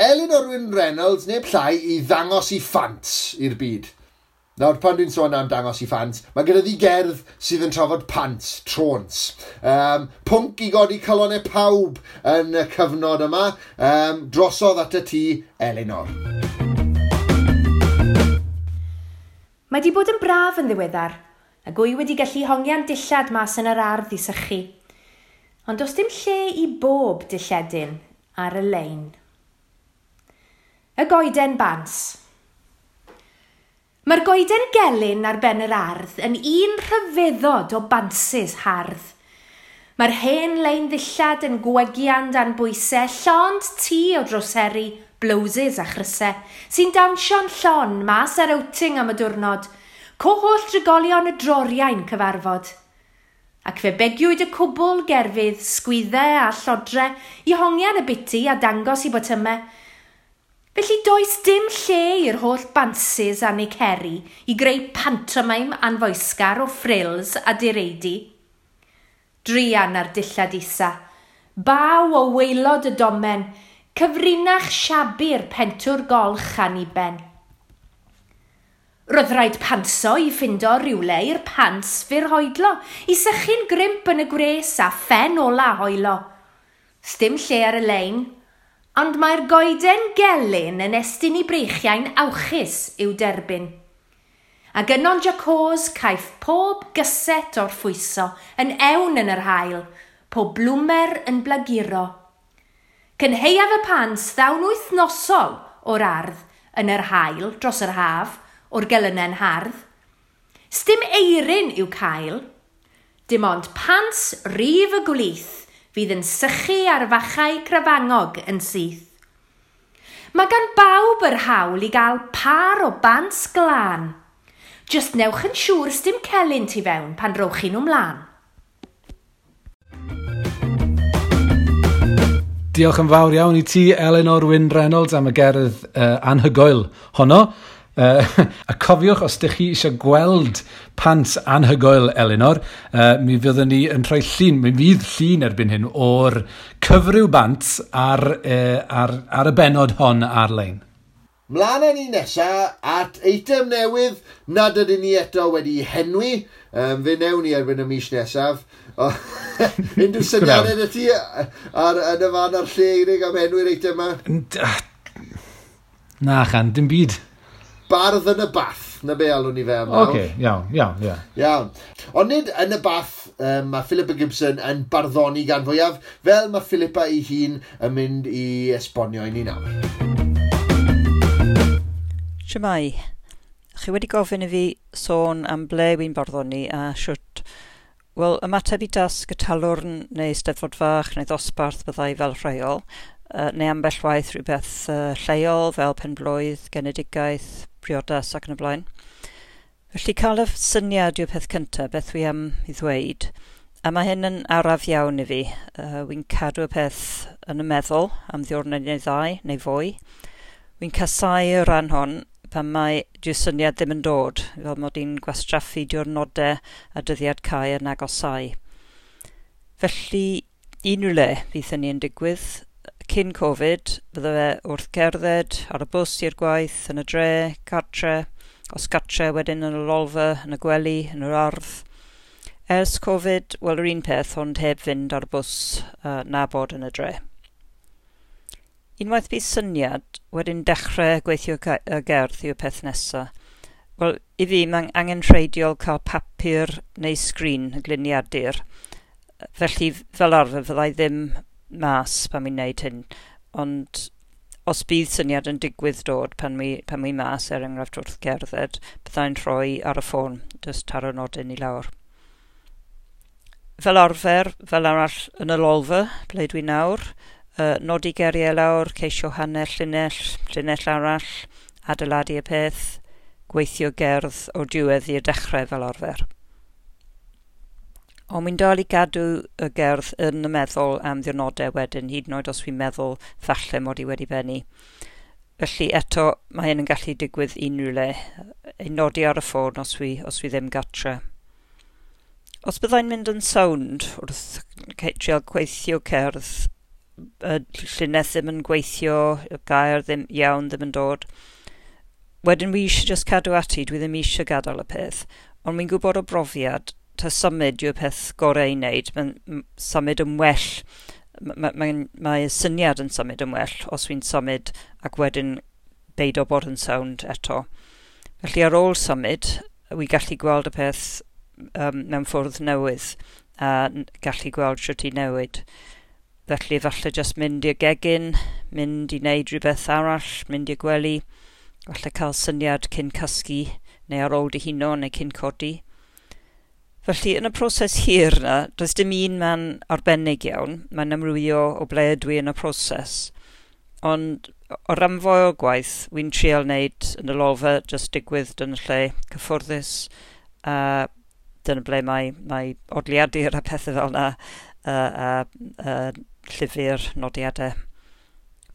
Speaker 1: Elin Orwyn Reynolds neu llai i ddangos i ffant i'r byd. Nawr, pan dwi'n sôn am dangos i ffans, mae gyda ddi gerdd sydd yn trafod pants, trons. Um, pwnc i godi calonau pawb yn y cyfnod yma, um, drosodd at y tŷ Elinor.
Speaker 4: Mae di bod yn braf yn ddiweddar, a gwy wedi gallu hongian dillad mas yn yr ardd i sychu. Ond does dim lle i bob dilledyn ar y lein. Y goeden bans – Mae'r goeden gelyn ar ben yr ardd yn un rhyfeddod o bansys hardd. Mae'r hen lein ddillad yn gwegian dan bwysau, llond tu o droseri, blowses a chrysau, sy'n dawnsio'n llon mas ar outing am y diwrnod, coholl drigolion y droriau'n cyfarfod. Ac fe begiwyd y cwbl gerfydd, sgwyddau a llodre i hongian y biti a dangos i botymau, Felly does dim lle i'r holl bansys a Ceri i greu pantomaim anfoesgar o ffrils a direidi. Drian ar dillad isa, baw o weilod y domen, cyfrinach siabu'r pentwr golch aniben. Roedd rhaid panso i ffindo rywle i'r pants fy'r hoedlo, i sychu'n grimp yn y gwres a ffen ola hoelo. Sdim lle ar y lein, Ond mae'r goeden gelyn yn estyn i breichiau'n awchus i'w derbyn. A ynon Jacos caiff pob gyset o'r phwyso yn ewn yn yr hail, pob blwmer yn blaguro. Cynheiaf y pans ddawn wythnosol o'r ardd yn yr hail dros yr haf o'r gelynen hardd. Stym eirin i'w cael, dim ond pants rif y gwlith fydd yn sychu ar fachau cryfangog yn syth. Mae gan bawb yr hawl i gael par o bans glân. Just newch yn siŵr sdim celyn tu fewn pan rowch chi'n ymlaen.
Speaker 2: Diolch yn fawr iawn i ti, Eleanor Wyn Reynolds, am y gerdd uh, anhygoel honno. Uh, a cofiwch, os ydych chi eisiau gweld pants anhygoel Elinor, uh, mi fyddwn ni yn rhoi llun, mi fydd llun erbyn hyn o'r cyfryw bant ar, uh, ar, ar y benod hon ar-lein.
Speaker 1: Mlaen ni nesaf at eitem newydd nad ydyn ni eto wedi henwi. Um, fe newn ni erbyn y mis nesaf. Unrhyw syniadau y ti ar, yn y fan ar lle unig am henwi'r eitem yma?
Speaker 2: Na chan, dim byd
Speaker 1: bardd yn y bath, na be alwn ni fe am
Speaker 2: nawr. Okay, iawn, iawn, iawn.
Speaker 1: Iawn. Ond nid yn y bath um, mae Philippa Gibson yn barddoni gan fwyaf, fel mae Philippa ei hun yn mynd i esbonio i ni nawr.
Speaker 5: Siamai, chi wedi gofyn i fi sôn am ble wy'n barddoni a siwt Wel, ymateb i dasg y talwrn neu steddfod fach neu ddosbarth byddai fel rheol, uh, neu ambell waith rhywbeth uh, lleol fel penblwydd, genedigaeth, priodas ac yn y blaen. Felly cael y syniad yw'r peth cyntaf, beth wi am i ddweud. A mae hyn yn araf iawn i fi. Uh, Wy'n cadw y peth yn y meddwl am ddiwrnod neu ddau neu fwy. Wy'n casau y ran hon pan mae dyw syniad ddim yn dod, fel mod i'n gwastraffu diwrnodau a dyddiad cae yn agosau. Felly, unrhyw le bydd hynny yn digwydd, cyn Covid, bydde fe wrth gerdded ar y bws i'r gwaith, yn y dre, cartre, os cartre wedyn yn y lolfa, yn y gwely, yn yr ardd. Ers Covid, wel yr un peth, ond heb fynd ar y bws uh, na bod yn y dre. Unwaith bydd syniad, wedyn dechrau gweithio y gerdd yw'r peth nesaf. Wel, i fi, mae angen rheidiol cael papur neu sgrin y gliniadur. Felly, fel arfer, fyddai ddim mas pan mi'n neud hyn, ond os bydd syniad yn digwydd dod pan mi, pan mi mas er enghraifft wrth gerdded, byddai'n rhoi ar y ffôn, jyst taro nodyn i lawr. Fel arfer, fel arall yn y lolfa, ble dwi nawr, uh, nodi geriau lawr, ceisio hanner llinell, llinell arall, adeiladu y peth, gweithio gerdd o diwedd i'r dechrau fel arfer. Ond mi'n dal i gadw y gerdd yn y meddwl am ddiwrnodau wedyn, hyd yn oed os fi'n meddwl falle mod i wedi bennu. Felly eto, mae hyn yn gallu digwydd unrhyw le, ei nodi ar y ffôn os fi, os fi ddim gatre. Os byddai'n mynd yn sound wrth trial gweithio cerdd, y llunau ddim yn gweithio, y gair ddim iawn ddim yn dod, wedyn mi eisiau just cadw ati, dwi ddim eisiau gadael y peth, ond mi'n gwybod o brofiad ta symud yw'r peth gorau i wneud. Mae'n symud yn well, mae, mae, mae syniad yn symud yn well os fi'n symud ac wedyn beidio bod yn sound eto. Felly ar ôl symud, wy gallu gweld y peth um, mewn ffwrdd newydd a gallu gweld sio ti newid. Felly falle jyst mynd i'r gegin, mynd i wneud rhywbeth arall, mynd i'r gwely, falle cael syniad cyn cysgu neu ar ôl dihuno neu cyn codi. Felly, yn y proses hir yna, does dim un man arbennig iawn. Mae'n ymrwyo o ble ydw i yn y proses. Ond o ran fwy o gwaith, wy'n trial wneud yn y lofa, just digwydd dyn y lle cyffwrddus, a uh, dyna ble mae, mae odliadur a pethau fel yna, a, a, a llyfr nodiadau.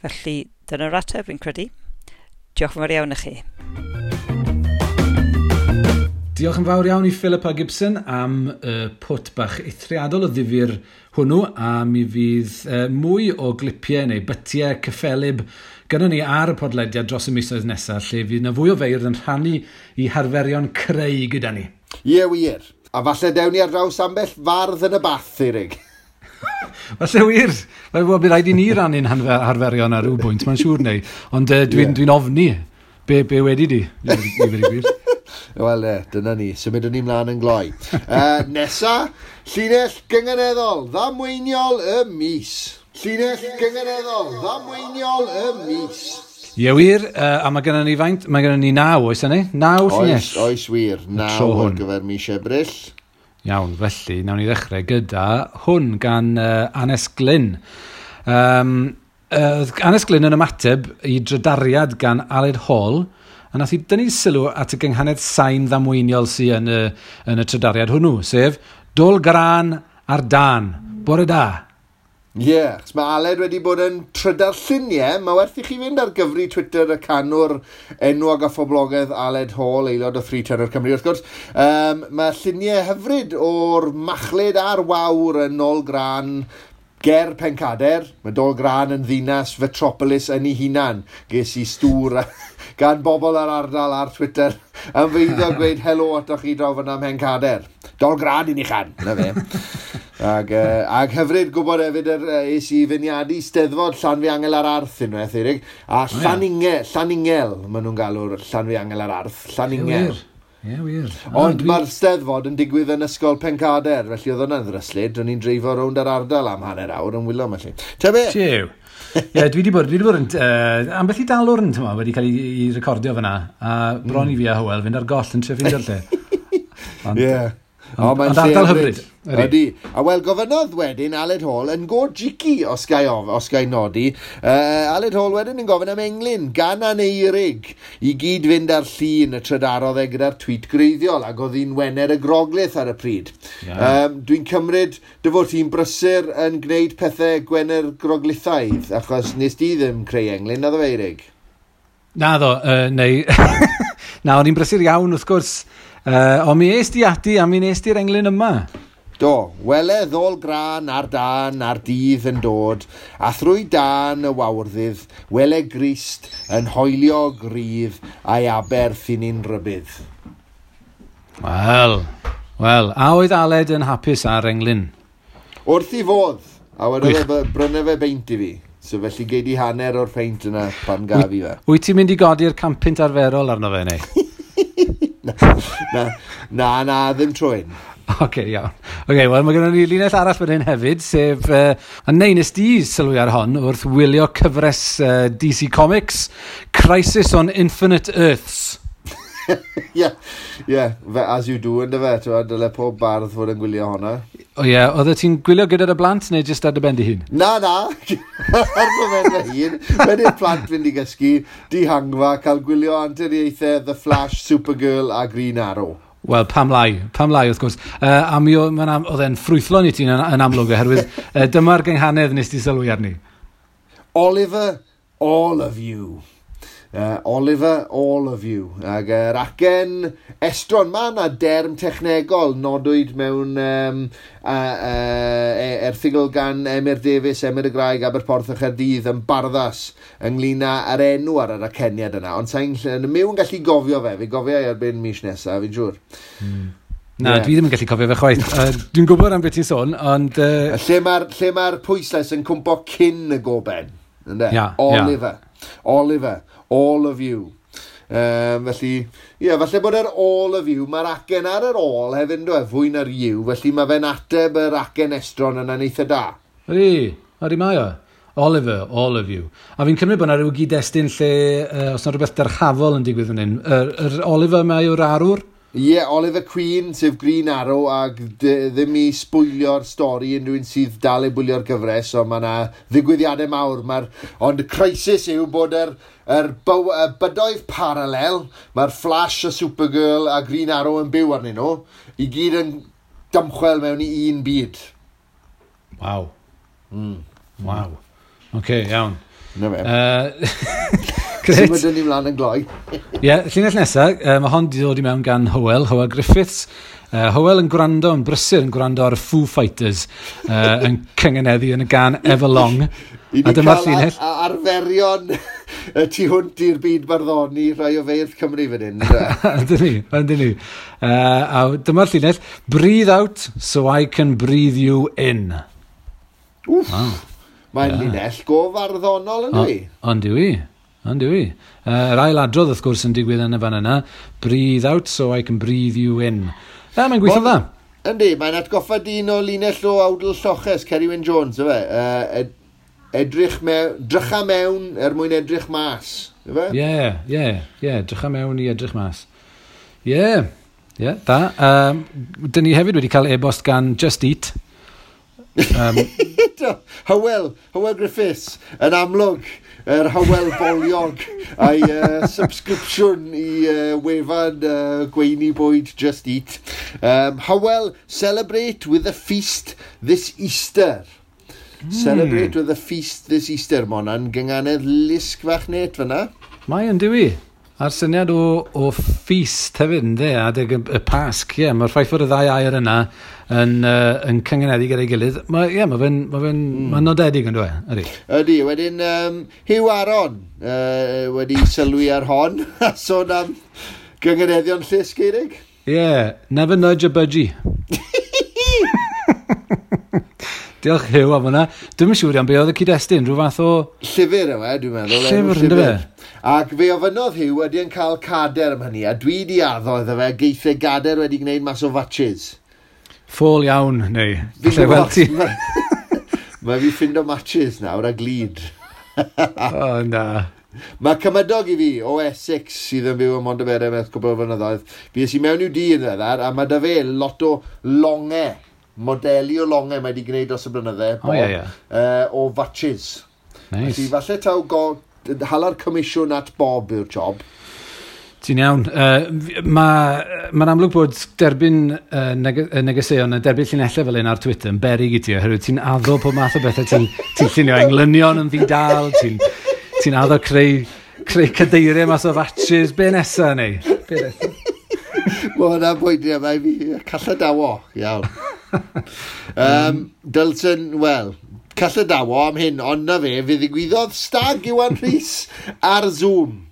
Speaker 5: Felly, dyna'r ateb, fi'n credu. Diolch yn fawr iawn i chi.
Speaker 2: Diolch yn fawr iawn i Philippa Gibson am y uh, pwt bach eithriadol o ddifur hwnnw a mi fydd uh, mwy o glipiau neu bytiau cyffelib gyda ni ar y podlediad dros y misoedd nesaf lle fydd yna fwy o feirdd yn rhannu i harferion creu gyda ni.
Speaker 1: Ie yeah, wir. A falle dewn ni ar draws ambell fardd yn y bath, Eirig.
Speaker 2: Falle wir. Mae'n bod rhaid i ni rannu'n harferion ar rhyw bwynt, mae'n siŵr neu. Ond uh, dwi'n yeah. dwi ofni be, be wedi di.
Speaker 1: Wel e, dyna ni. Symudwn ni mlaen yn gloi. uh, nesa, llinell gyngeneddol, ddamweiniol y mis. Llinell gyngeneddol, ddamweiniol y mis.
Speaker 2: Ie wir, uh, a mae gennym ni faint, mae gennym ni naw, oes yna? Naw llinell.
Speaker 1: Oes, oes wir, naw ar gyfer mis ebryll.
Speaker 2: Iawn, felly, nawn ni ddechrau gyda hwn gan uh, Anes Glyn. Um, uh, Anes Glyn yn ymateb i drydariad gan Aled Hall, a nath i dynnu sylw at y gynghanedd sain ddamweiniol sy'n yn y, yn y trydariad hwnnw, sef Dol Gran ar Dan, bore da.
Speaker 1: Ie, yeah, mae Aled wedi bod yn trydar lluniau, mae werth i chi fynd ar gyfri Twitter y canwr enwog a phoblogaidd Aled Hall, aelod o Free Tenor Cymru wrth gwrs. Um, mae lluniau hyfryd o'r machled a'r wawr yn ôl gran ger pencader, mae dol gran yn ddinas Fetropolis yn ei hunan. Ges i stŵr gan bobl ar ardal ar Twitter yn feiddio gweud helo atoch chi drofyn am hen cader. Dol grad i ni chan, na fe. Ag, uh, ag hyfryd gwybod hefyd yr uh, es i fyniadu steddfod Llanfiangel ar Arth unwaith, Eirig. A Llaningel, Llaningel, maen nhw'n galw'r Llanfiangel ar Arth. Llaningel.
Speaker 2: Ie, yeah, wir.
Speaker 1: Ond dwi... mae'r steddfod yn digwydd yn ysgol Pencader, felly oedd hwnna'n ddryslyd. O'n i'n dreifo rownd ar ardal am hanner awr yn wylo, felly. Te be?
Speaker 2: Tiw. Ie, yeah, dwi wedi bod, dwi wedi bod yn... Uh, ambell i dalwr yn tyma, wedi cael ei, ei recordio fyna. A bron i fi a Hywel, fynd ar goll yn trio ffeindio'r
Speaker 1: lle.
Speaker 2: Ond, yeah. O, mae'n lle ardal hyfryd.
Speaker 1: Ydy. A wel, gofynodd wedyn Aled Hall yn go jici os gai, of, os gai nodi. Uh, Aled Hall wedyn yn gofyn am englyn, gan aneirig, i gyd fynd ar llun y trydarodd e gyda'r tweet greiddiol, ac oedd hi'n wener y groglith ar y pryd. Yeah. Um, Dwi'n cymryd dy fod ti'n brysur yn gwneud pethau gwener groglithaidd, achos nes di ddim creu englyn, na ddo feirig?
Speaker 2: Na ddo, uh, neu... na, o'n i'n brysur iawn, wrth gwrs. Uh, ond mi eist di ati a mi nes i'r englyn yma.
Speaker 1: Do, wele ddôl gran ar dan ar dydd yn dod, a thrwy dan y wawrddydd, wele grist yn hoelio gryf a'i aberth i ni'n rybydd.
Speaker 2: Wel, wel, a oedd Aled yn hapus ar englyn?
Speaker 1: Wrth i fodd, a wedi e brynu fe beint i fi. So felly gei di hanner o'r peint yna pan gaf i fe.
Speaker 2: Wyt ti'n mynd i godi'r campynt arferol arno fe neu?
Speaker 1: na, na, na, ddim trwy'n.
Speaker 2: Oce, okay, iawn. Oce, okay, wel, mae gennym ni linell arall fan hyn hefyd, sef... Uh, a neu nes di sylwi ar hon wrth wylio cyfres uh, DC Comics, Crisis on Infinite Earths.
Speaker 1: Ie, ie, fe as you do ynddo fe, ti'n dyle pob bardd fod yn gwylio hwnna.
Speaker 2: O ie, yeah, oedd ti'n gwylio gyda'r blant neu jyst ar dy bendi hun?
Speaker 1: Na, na, ar dy bendi hun, wedi'r plant fynd i gysgu, dihangfa, cael gwylio anturiaethau The Flash, Supergirl a Green Arrow.
Speaker 2: Wel, pam lai, pam lai wrth gwrs. Uh, a mi oedd e'n ffrwythlon i ti'n yn, yn amlwg oherwydd uh, dyma'r gynghanedd nes ti sylwi arni.
Speaker 1: Oliver, all of you uh, Oliver, all of you. Ac yr acen estron, mae yna derm technegol nodwyd mewn um, uh, uh, e, erthigol gan Emyr Davies, Emyr y Graig, Aberporth a Cherdydd yn barddas ynglyn â'r enw ar yr aceniad yna. Ond sa'n mewn gallu gofio fe, fi gofio erbyn mis nesaf, fi'n siŵr. Mm.
Speaker 2: Na, yeah. dwi ddim yn gallu cofio fe chwaith. Uh, dwi'n gwybod am beth ti'n sôn, ond... Uh...
Speaker 1: Lle mae'r ma, ma pwyslais yn cwmpo cyn y goben. Yeah, Oliver. Yeah. Oliver all of you. Um, felly, ie, yeah, falle bod yr all of you, mae'r acen ar yr all hefyd, dwi, e? fwy na'r you, felly mae fe'n ateb yr acen estron yna'n eitha da.
Speaker 2: Ydy, ydy mae o. Oliver, all of you. A fi'n cymryd bod yna rhyw gyd-destun lle, uh, os yna rhywbeth derchafol yn digwydd yn un, yr er, er Oliver mae yw'r arwr?
Speaker 1: Ie, yeah, Oliver Queen, sef Green Arrow, ac ddim i sbwylio'r stori unrhyw'n sydd dal i bwylio'r gyfres, so mae yna ddigwyddiadau mawr. Mae'r... Ond y crisis yw bod yr, yr byw, y bydoedd paralel, mae'r Flash, y Supergirl a Green Arrow yn byw arnyn nhw, i gyd yn dymchwel mewn i un byd.
Speaker 2: Waw. Mm. Waw. Oce, okay, iawn. Na fe.
Speaker 1: Symud so, ni mlaen yn gloi.
Speaker 2: Ie, yeah, llinell nesaf, uh, mae hon di dod i mewn gan Howell, Howell Griffiths. Uh, Howell yn gwrando, yn brysur yn gwrando ar y Foo Fighters uh, yn cyngeneddu yn y gan Everlong.
Speaker 1: I ni cael llinell. arferion y tu hwnt i'r byd barddoni rhai o fedd Cymru fan hyn.
Speaker 2: Ydyn ni, ydyn ni. Uh, a dyma'r llinell, breathe out so I can breathe you in.
Speaker 1: Wff. Wow. Mae'n linell gof arddonol yn dwi.
Speaker 2: Ond dwi. Ond dwi. Uh, yr ail adrodd wrth gwrs yn digwydd yn y fan yna, breathe out so I can breathe you in. E, mae'n gweithio dda.
Speaker 1: Yndi, mae'n atgoffa dyn o linell o awdl lloches, Cerwyn Jones, yfe? Uh, edrych mewn, drycha mewn er mwyn edrych mas, yfe?
Speaker 2: Ie, yeah, ie, yeah, ie, yeah, drycha mewn i edrych mas. Ie, yeah, ie, yeah, da. Um, dyn ni hefyd wedi cael e-bost gan Just Eat,
Speaker 1: Um, Hywel, Hywel Griffiths, yn amlwg, yr er Hywel Boliog a'i uh, subscription i uh, wefan uh, Gweini Bwyd Just Eat. Um, Hywel, celebrate with a feast this Easter. Mm. Celebrate with a feast this Easter, mon, yn gynganedd lisg fach net fyna.
Speaker 2: Mae yn dwi. A'r syniad o, o feast hefyd, ynddi, adeg y pasg, ie, yeah, mae'r ffaith fod y ddau air yna yn, uh, yn cyngenedig gyda'i gilydd. Mae yeah, ma fe'n ma fe mm. ma nodedig yn dweud, ydy?
Speaker 1: Ydy, wedyn um, Hugh Aron uh, wedi sylwi ar hon a sôn am gyngeneddion llys geirig.
Speaker 2: Ie, yeah, never nudge a budgie. Diolch Hugh am hwnna. Dwi'n siŵr am be oedd y cyd-destun, rhyw fath o...
Speaker 1: Llyfr yma, e, dwi'n meddwl.
Speaker 2: E, Llyfr, ynddo fe?
Speaker 1: Ac fe ofynodd Hugh wedi yn cael cader am hynny, a dwi di addo iddo e fe geithiau gader wedi gwneud mas o fatches
Speaker 2: ffôl iawn, neu? Gallai weld ti.
Speaker 1: Mae fi ffind o matches nawr a glid.
Speaker 2: o, oh, na.
Speaker 1: Mae cymydog i fi o Essex sydd yn byw yn Montevideo mewn cwbl o fynyddoedd. Fi ys i mewn i'w di yn ddeddar a mae da fe lot o longau, modeli o longau mae wedi gwneud dros y blynyddau
Speaker 2: oh, yeah, yeah.
Speaker 1: Uh, o fatches. Nice. Felly falle taw go, hala'r comisiwn at Bob yw'r job.
Speaker 2: Ti'n iawn. Uh, Mae'n ma amlwg bod derbyn uh, negeseuon a derbyn llinellau fel un ar Twitter yn berig i ti, oherwydd ti'n addo pob math o bethau ti'n ti llunio englynion yn ddidal, ti'n ti, addo creu, creu cadeiriau mas o fatches. Be nesa neu? Be nesa?
Speaker 1: Mae hwnna bwydio yma i fi. Calladawo, iawn. um, Dylton, wel, calladawo am hyn, ond na fe, fe ddigwyddodd stag Iwan Rhys ar Zoom.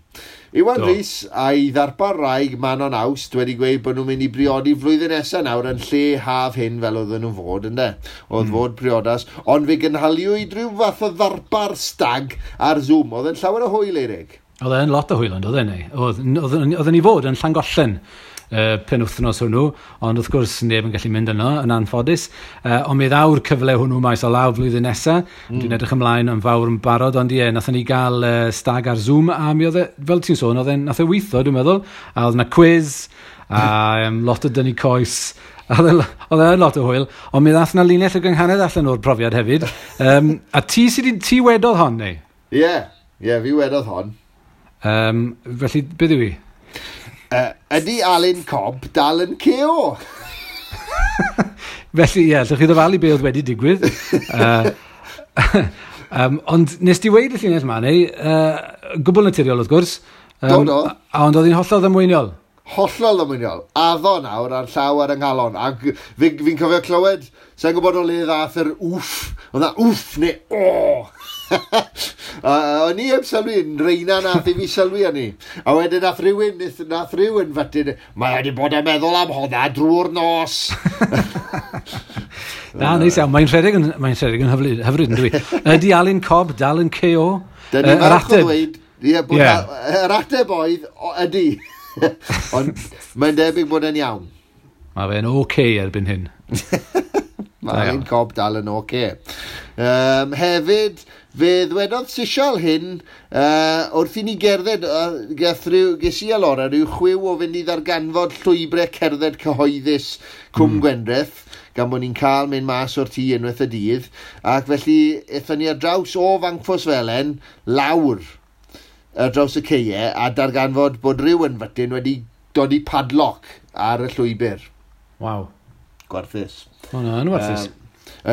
Speaker 1: Iwan Rhys a'i ddarpar rhaeg Manon awst wedi gweud bod nhw'n mynd i briodi flwyddyn nesaf nawr yn lle haf hyn fel oedden nhw'n fod ynddo. Oedd mm. fod priodas, ond fe gynhaliwyd rhyw fath o ddarpar stag ar Zoom. Oedd yn llawer o hwyl, Eirig?
Speaker 2: Oedd e'n lot o hwyl, ond oedd e'n ei. Oedd, oedd, oedd, ni fod yn Llangollen uh, penwthnos hwnnw, ond wrth gwrs neb yn gallu mynd yno yn anffodus. Uh, ond mi ddawr cyfle hwnnw maes o law flwyddyn nesaf, mm. dwi'n edrych ymlaen yn fawr yn barod, ond ie, nath ni gael uh, stag ar Zoom, a mi oedd, e, fel ti'n sôn, oedd nath e weitho, dwi'n meddwl, a oedd yna quiz, a um, lot o dynnu coes, Oedd e'n e lot o hwyl, ond mi ddath na linell o gynghanedd allan o'r profiad hefyd. Um, a ti, sydd, ti wedodd hon, neu?
Speaker 1: Ie, yeah, yeah, fi wedodd hon.
Speaker 2: Um, felly, beth yw i?
Speaker 1: Uh, ydy Alun Cobb dal yn ceo?
Speaker 2: Felly, ie, yeah, llwch chi ddofalu be oedd wedi digwydd. Uh, um, ond nes di weid y llunes ma, neu, uh, gwbl naturiol wrth gwrs.
Speaker 1: Um, do, do.
Speaker 2: A, ond oedd hi'n hollol ddamweiniol.
Speaker 1: Hollol ddamweiniol. Addo nawr ar llaw ar yng ngalon. Ac fi'n fi cofio clywed, sa'n gwybod o le ddath yr wff. Oedd na wff neu o. Oh! o'n i heb sylwi, Reina nath i fi sylwi o'n i. A wedyn nath rhywun, nath rhywun fatyn, mae wedi bod yn meddwl am honna drwy'r nos.
Speaker 2: Na, neis iawn. Mae'n rhedeg yn, mae rhedeg yn hyfryd, hyfryd yn dwi. Ydy Alun Cobb dal yn KO?
Speaker 1: Dyna ni'n farach o ddweud. Ie, yeah. yr ateb oedd ydy. Ond mae'n debyg bod yn iawn.
Speaker 2: Mae fe'n oce okay erbyn hyn.
Speaker 1: Mae Alun Cobb dal yn oce. Okay. Um, hefyd, Fe ddwedodd sisial hyn uh, wrth i ni gerdded, uh, rhyw, ges i alora rhyw chwiw o fynd i ddarganfod llwybrau cerdded cyhoeddus Cwm mm. Gwendreth, gan bod ni'n cael mynd mas o'r tŷ unwaith y dydd, ac felly eithon ni ar draws o Fancfos Felen lawr ar draws y ceie a darganfod bod rhyw yn fytyn wedi dod i padloc ar y llwybr.
Speaker 2: Waw.
Speaker 1: Gwarthus.
Speaker 2: O na, yn warthus. Um,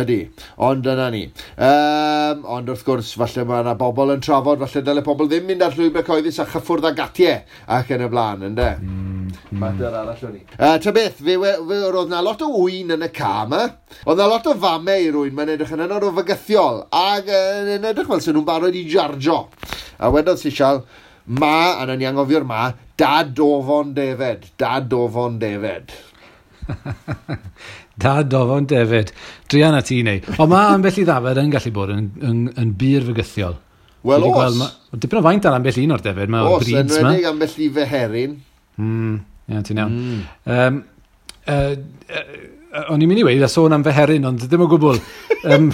Speaker 1: Ydy, ond yna ni. Um, ond wrth gwrs, falle mae yna bobl yn trafod, falle dyle pobl ddim mynd ar llwybr coeddus a chyffwrdd ag atiau ac yn y blaen, ynddo? Mm. Mm-hmm. Mater arall o'n i. Uh, ta beth, fe, fe, fe, roedd na lot o wyn yn y cam, yma. Oedd na lot o famau i rwy'n, mae'n edrych yn yno fygythiol, ac uh, yn edrych fel sy'n nhw'n barod i jarjo. A wedodd si sial, ma, a na ni angofio'r ma, dad ofon defed, dad ofon defed.
Speaker 2: Da dofon David. Drian at ti neu. Ond mae ambell i ddafod yn gallu bod yn, yn, yn byr fygythiol.
Speaker 1: Wel os.
Speaker 2: Gweld, ma, dipyn o faint ar ambell un o'r David, Mae breeds ma.
Speaker 1: Os, yn ambell i feherin.
Speaker 2: Mm, ia, ti'n iawn. Mm. Um, uh, uh, o'n i'n mynd i weid a sôn am feherin, ond ddim o gwbl. Um,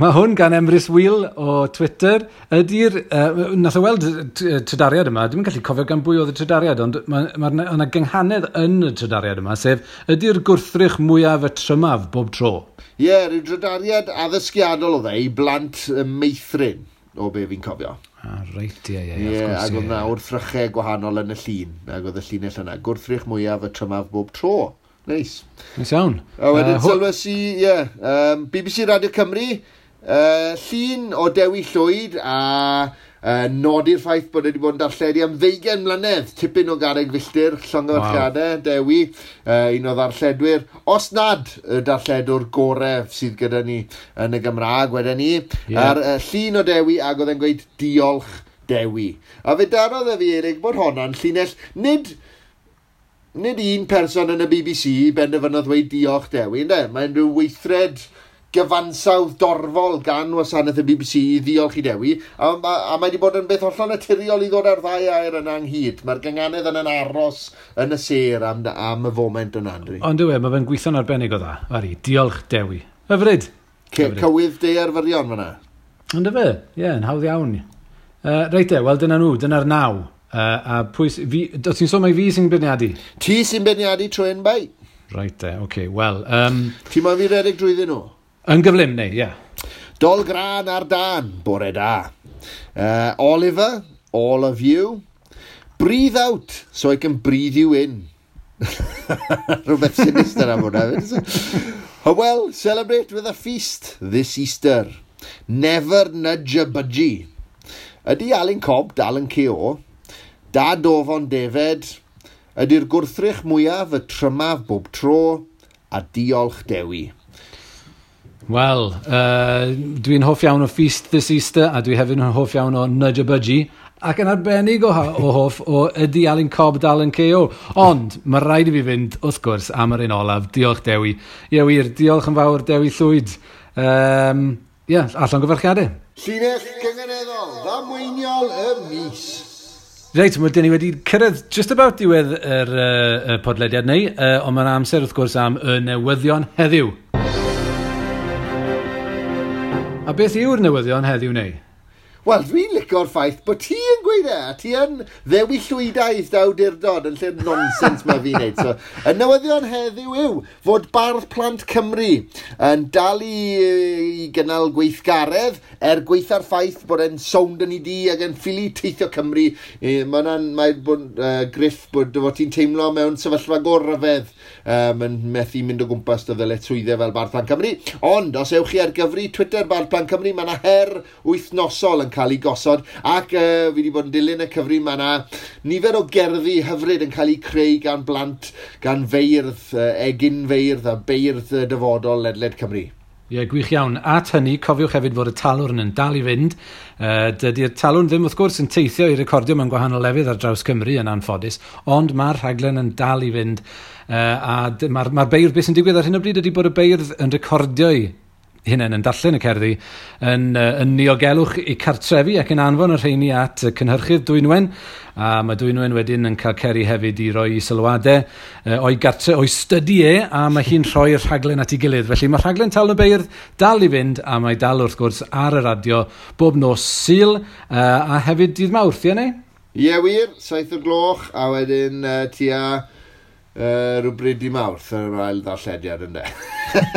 Speaker 2: Mae hwn gan Emrys Wheel o Twitter. Ydy'r... Uh, nath o weld y trydariad yma, dim yn gallu cofio gan bwy oedd y trydariad, ond mae ma, ma gynghanedd yn y trydariad yma, sef ydy'r gwrthrych mwyaf y trymaf bob tro.
Speaker 1: Ie, yeah, rhyw trydariad addysgiadol o dde i blant meithrin o be fi'n cofio.
Speaker 2: Ah, reit, ie, ie,
Speaker 1: ie. Ac oedd yna wrthrychau gwahanol yn y llun, ac oedd y llinell yna. Gwrthrych mwyaf y trymaf bob tro. Neis.
Speaker 2: Nice. Nice iawn.
Speaker 1: A wedyn uh, sylwes i, ie, yeah, um, BBC Radio Cymru, uh, llun o Dewi Llwyd a uh, nodi'r ffaith bod wedi bod yn darlledu am ddeugen mlynedd, tipyn o gareg filltir, llongorchiadau, wow. Dewi, uh, un o ddarlledwyr. Os nad y darlledwr goref sydd gyda ni yn y Gymraeg, wedyn ni, yeah. ar uh, llun o Dewi ac oedd e'n gweud diolch Dewi. A fe darodd y fi, Erig, bod honna'n llinell nid nid un person yn y BBC benderfynodd dweud diolch Dewi, ynddo? Mae'n rhyw weithred gyfansawdd dorfol gan wasanaeth y BBC i ddiolch i dewi, a, a, a mae wedi bod yn beth hollol naturiol i ddod ar ddau air yna ynghyd. Mae'r gynganedd yn yn aros yn y ser am, am y foment yna, Andri.
Speaker 2: Ond dwi, e, mae fe'n gweithio'n arbennig o dda. Fari, diolch dewi. Hyfryd.
Speaker 1: Cywydd de arfyrion fyna.
Speaker 2: Ond y fe, ie, yeah, yn hawdd iawn. Uh, reit e, wel dyna nhw, dyna'r naw. Uh, a pwy, fi, o ti'n sôn mai fi sy'n beirniadu?
Speaker 1: Ti sy'n beirniadu trwy'n bai.
Speaker 2: Reit e, oce, okay, wel... Um...
Speaker 1: Ti'n ma'n fi redeg drwyddyn nhw?
Speaker 2: Yn gyflym neu, ie. Yeah.
Speaker 1: Dol gran ar dan, bore da. Uh, Oliver, all of you. Breathe out, so I can breathe you in. Rhywbeth sinister am hwnna. Hywel, celebrate with a feast this Easter. Never nudge a budgie. Ydy Alan Cobb dal yn ceo? Da dofon defed? Ydy'r gwrthrych mwyaf y trymaf bob tro? A diolch dewi.
Speaker 2: Wel, uh, dwi'n hoff iawn o Feast This Easter a dwi hefyd yn hoff iawn o Nudge a Budgie ac yn arbennig o, o hoff o ydy Alan Cobb dal yn KO. Ond mae rhaid i fi fynd, wrth gwrs, am yr un olaf. Diolch Dewi. Ie wir, diolch yn fawr Dewi Llwyd. Um, ie, yeah, allan gyfarchiadau.
Speaker 1: Llinell gyngereddol, ddamweiniol y mis.
Speaker 2: Reit, mae dyn ni wedi cyrraedd just about diwedd yr uh, podlediad neu, uh, ond mae'n amser wrth gwrs am y newyddion heddiw. A beth yw'r newyddion heddiw neu?
Speaker 1: Wel, dwi'n licio'r ffaith bod ti yn gweud e, ti yn ddewi llwydaidd dawdurdod yn lle'r nonsens mae fi'n neud. So, y newyddion heddiw yw fod Bardd Plant Cymru yn dal i, i gynnal gweithgaredd er gweitha'r ffaith bod e'n sownd yn ei di ac yn ffili teithio Cymru. E, Mae'n mae bod, uh, griff bod, bod ti'n teimlo mewn sefyllfa gorfedd um, yn methu mynd o gwmpas dy ddyle swyddau fel Barthan Cymru. Ond os ewch chi ar gyfri Twitter Barthan Cymru, mae yna her wythnosol yn cael ei gosod ac uh, fi wedi bod yn dilyn y cyfri mae yna nifer o gerddi hyfryd yn cael ei creu gan blant, gan feirdd, uh, egin feirdd a beirdd uh, dyfodol ledled Cymru.
Speaker 2: Ie, yeah, gwych iawn. At hynny, cofiwch hefyd fod y talwrn yn dal i fynd. Uh, Dydy'r talwrn ddim wrth gwrs yn teithio i recordio mewn gwahanol lefydd ar draws Cymru yn anffodus, ond mae'r rhaglen yn dal i fynd. Uh, a mae'r ma beirdd, beth sy'n digwydd ar hyn o bryd ydy bod y beirdd yn recordio'i hunain yn darllen y cerddi, yn, yn niogelwch i cartrefi ac yn anfon y rheini at y cynhyrchydd Dwynwen, a mae Dwynwen wedyn yn cael ceri hefyd i roi i sylwadau o'i gartre, o'i stydi e, a mae hi'n rhoi'r rhaglen at ei gilydd. Felly mae rhaglen Talon Beirdd dal i fynd, a mae dal wrth gwrs ar y radio bob nos syl, a hefyd dydd mawrth, ie neu?
Speaker 1: Ie wir, saith o'r gloch, a wedyn uh, tua uh, rhywbryd i mawrth yn yr ail ddarllediad ynddo.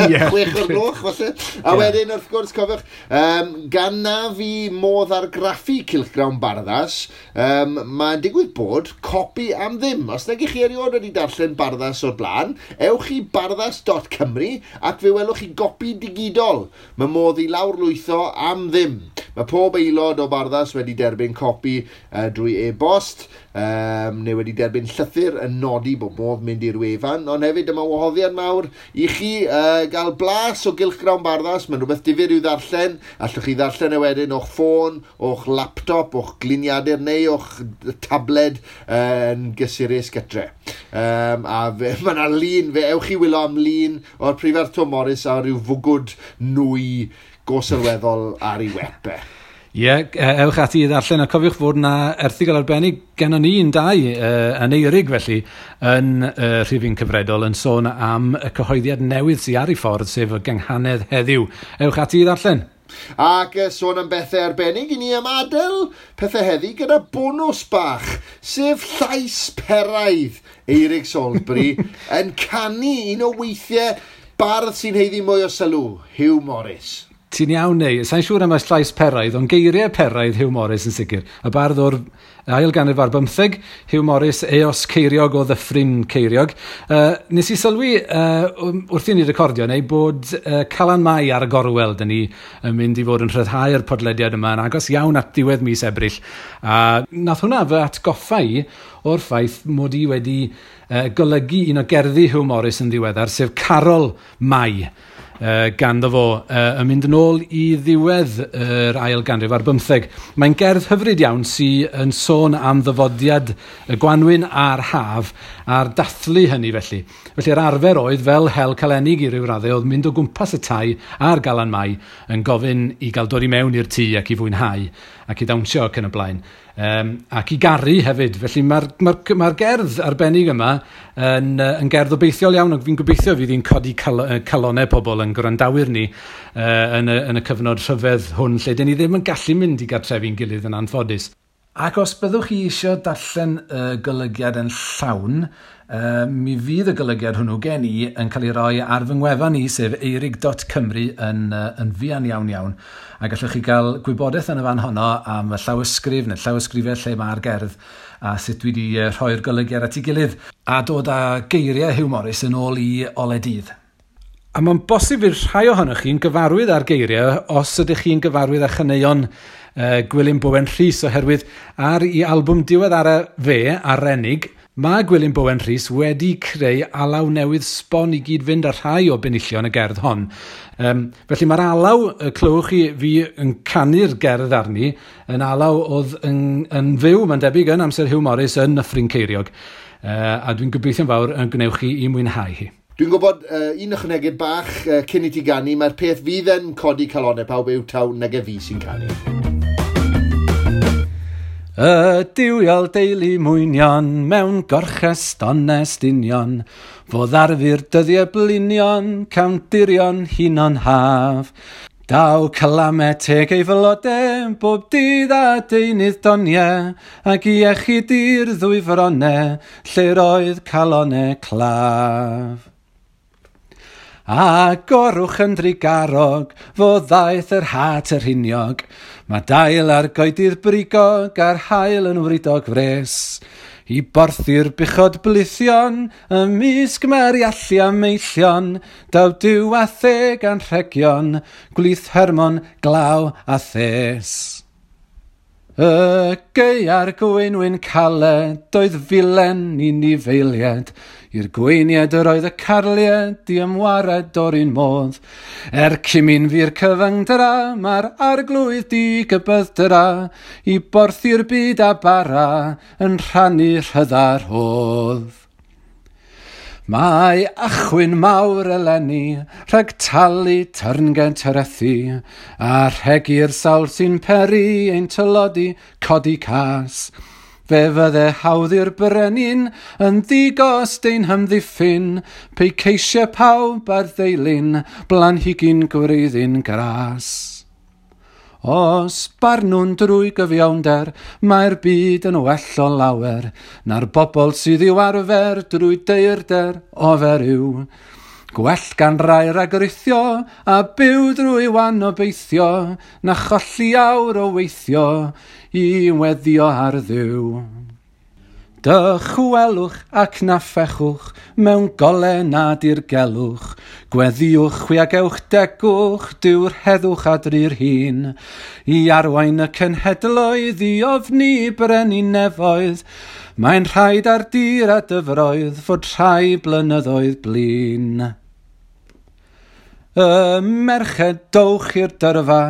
Speaker 2: yeah.
Speaker 1: Chwech o'r gloch, falle. A
Speaker 2: yeah.
Speaker 1: wedyn, wrth gwrs, cofiwch, um, gan na fi modd ar argraffu Cilchgrawn Barddas, um, mae'n digwydd bod copi am ddim. Os nag i chi erioed wedi darllen Barddas o'r blaen, ewch i barddas.cymru ac fe welwch chi gopi digidol. Mae modd i lawrlwytho am ddim. Mae pob aelod o barddas wedi derbyn copi uh, drwy e-bost. Um, neu wedi derbyn llythyr yn nodi bod modd mynd i'r wefan, ond hefyd yma wahoddiad mawr i chi uh, gael blas o gylchgrawn barddas, mae'n rhywbeth difyr i'w ddarllen, allwch chi ddarllen e wedyn o'ch ffôn, o'ch laptop, o'ch gliniadur neu o'ch tabled uh, e, yn gysurus gytre. Um, a mae yna lun, fe ewch chi wylo am lun o'r prifar Tom Morris a rhyw fwgwd nwy gosylweddol ar ei wepe.
Speaker 2: Ie, yeah, ewch ati i ddarllen, a cofiwch fod yna erthigol arbennig gennym ni un dau uh, yn eirig felly yn e, uh, rhifin cyfredol yn sôn am y cyhoeddiad newydd sy'n ar ei ffordd sef y genghanedd heddiw. Ewch ati i ddarllen.
Speaker 1: Ac uh, sôn am bethau arbennig i ni am adael pethau heddi gyda bonus bach, sef llais peraidd Eirig Solbri yn canu un o weithiau bardd sy'n heiddi mwy o sylw, Hugh Morris
Speaker 2: ti'n iawn neu, sa'n siŵr am y llais peraidd, ond geiriau peraidd Hugh Morris yn sicr. Y bardd o'r ail ganrif ar bymtheg, Hugh Morris, eos ceiriog o ddyffryn ceiriog. Uh, nes i sylwi uh, wrth i ni recordio neu bod uh, Calan Mai ar y gorwel dyn ni yn mynd i fod yn rhyddhau'r podlediad yma yn agos iawn at diwedd mis ebryll. A nath hwnna fy atgoffa i o'r ffaith mod i wedi uh, golygu un o gerddi Hugh Morris yn ddiweddar, sef Carol Mai uh, ganddo fo uh, yn mynd yn ôl i ddiwedd yr ail ganrif ar bymtheg. Mae'n gerdd hyfryd iawn sy'n yn sôn am ddyfodiad y gwanwyn a'r haf a'r dathlu hynny felly. Felly'r arfer oedd fel hel calenig i ryw raddau oedd mynd o gwmpas y tai a'r galan mai yn gofyn i gael dod i mewn i'r tŷ ac i fwynhau ac i ddawnsio ac yn y blaen um, ac i garu hefyd. Felly mae'r ma r, ma, gerdd arbennig yma yn, uh, yn gerdd obeithiol iawn, ac fi'n gobeithio fydd hi'n codi cal, calonau pobl yn gwrandawyr ni uh, yn, y, yn y cyfnod rhyfedd hwn, lle dyn ni ddim yn gallu mynd i gartrefi'n gilydd yn anffodus. Ac os byddwch chi eisiau darllen y golygiad yn llawn, Uh, mi fydd y golygiad hwnnw gen i yn cael ei roi ar fy ngwefan i, sef eirig.cymru yn, uh, yn fuan iawn iawn. A gallwch chi gael gwybodaeth yn y fan honno am y llawysgrif neu llawysgrifau lle mae'r gerdd a sut dwi wedi rhoi'r golygiad at ei gilydd a dod â geiriau Hugh Morris yn ôl i oledydd. A mae'n bosib i'r rhai ohonoch chi'n gyfarwydd ar geiriau os ydych chi'n gyfarwydd â chyneuon uh, Gwilym Bowen Rhys oherwydd ar ei albwm diwedd ar y fe, Arenig, Mae Gwilym Bowen Rhys wedi creu alaw newydd sbon i gyd fynd ar rhai o benillion y gerdd hon. Um, felly mae'r alaw, y clywch chi fi yn canu'r gerdd arni, yn alaw oedd yn, yn fyw, mae'n debyg yn amser Hugh Morris yn Nyffryn Ceiriog. Uh, a dwi'n gobeithio'n fawr yn gwnewch chi i mwynhau hi.
Speaker 1: Dwi'n gwybod uh, un ychwanegyd bach uh, cyn i ti gannu, mae'r peth fydd yn codi calonau pawb yw taw nag e fi sy'n canu.
Speaker 2: Y diwiol deulu mwynion, mewn gorches donest union, fodd arfu'r dyddiau blinion, cawntirion hunon haf. Daw calamau teg ei fylodau, bob dydd a deunydd doniau, ac i iechyd i'r ddwy fronau, lle roedd calonau claf. A gorwch yn drigarog, fo ddaeth yr hat yr hiniog, Mae dail ar goedydd brigog a'r hael yn wridog fres. I borthu'r bychod blithion, ymysg mae'r allu am meillion, daw diw a the gan rhegion, gwlyth hermon, glaw a thes. Y gei ar gwynwyn caled, doedd filen i ni feiliad, I'r gweiniad yr oedd y carliad i ymwared o'r un modd. Er cymyn fi'r cyfang dyra, mae'r arglwydd di gybydd dyra, i borthu'r byd a bara yn rhannu rhyddar hodd. Mae achwyn mawr eleni, rhag talu tyrngen tyrethu, a rhegi'r sawl sy'n peri ein tylodi codi cas. Fe fydde hawdd i'r brenin yn ddigos dein hymddiffyn, pe ceisio pawb ar ddeilyn, blan higyn gwreiddyn gras. Os bar drwy gyfiawnder, mae'r byd yn well o lawer, na'r bobl sydd i'w arfer drwy deirder o feriw. Gwell gan rai agritio a byw drwy wan o beithio, na cholli awr o weithio, i weddio ar ddiw. Dychwelwch ac naffechwch mewn golen a dirgelwch, gweddiwch chwiagewch degwch, dyw'r heddwch adri'r hun, i arwain y cenhedloedd i ofni brenu nefoedd, mae'n rhaid ar dir a dyfroedd fod rhai blynyddoedd blin. Y merched dowch i'r dyrfa,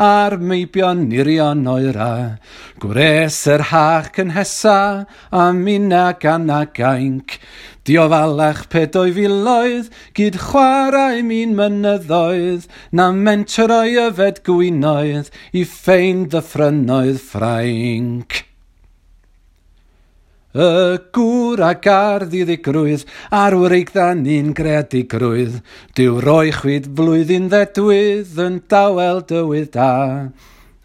Speaker 2: a'r meibion nirion oera. Gwres yr hach yn hesa, a mina gan a gainc. Diofalach ped o'i filoedd, gyd chwarae mi'n mynyddoedd, na mentor o'i yfed gwynoedd, i ffeind ddyffrynoedd ffrainc. Y gŵr a gardd i ddigrwydd, arwyr eidda ni'n gredigrwydd, diw roi chwyd flwyddyn ddedwydd yn dawel dywydd da.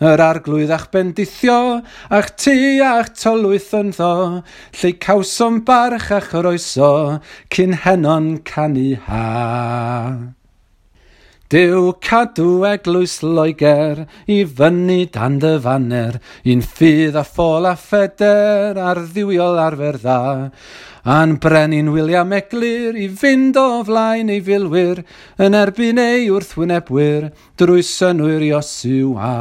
Speaker 2: Yr arglwydd a'ch bendithio, a'ch tu a'ch tolwyth yn ddo, lle cawsom barch a'ch roeso, cyn henon canu ha. Dyw cadw eglwys Loegr i fyny dan dy faner, un ffydd a ffôl a pheder ar ddiwiol arfer dda. A'n brenin William Eglir i fynd o flaen ei filwyr, yn erbyn ei wrthwynebwyr, drwy synwyr Iosiw a.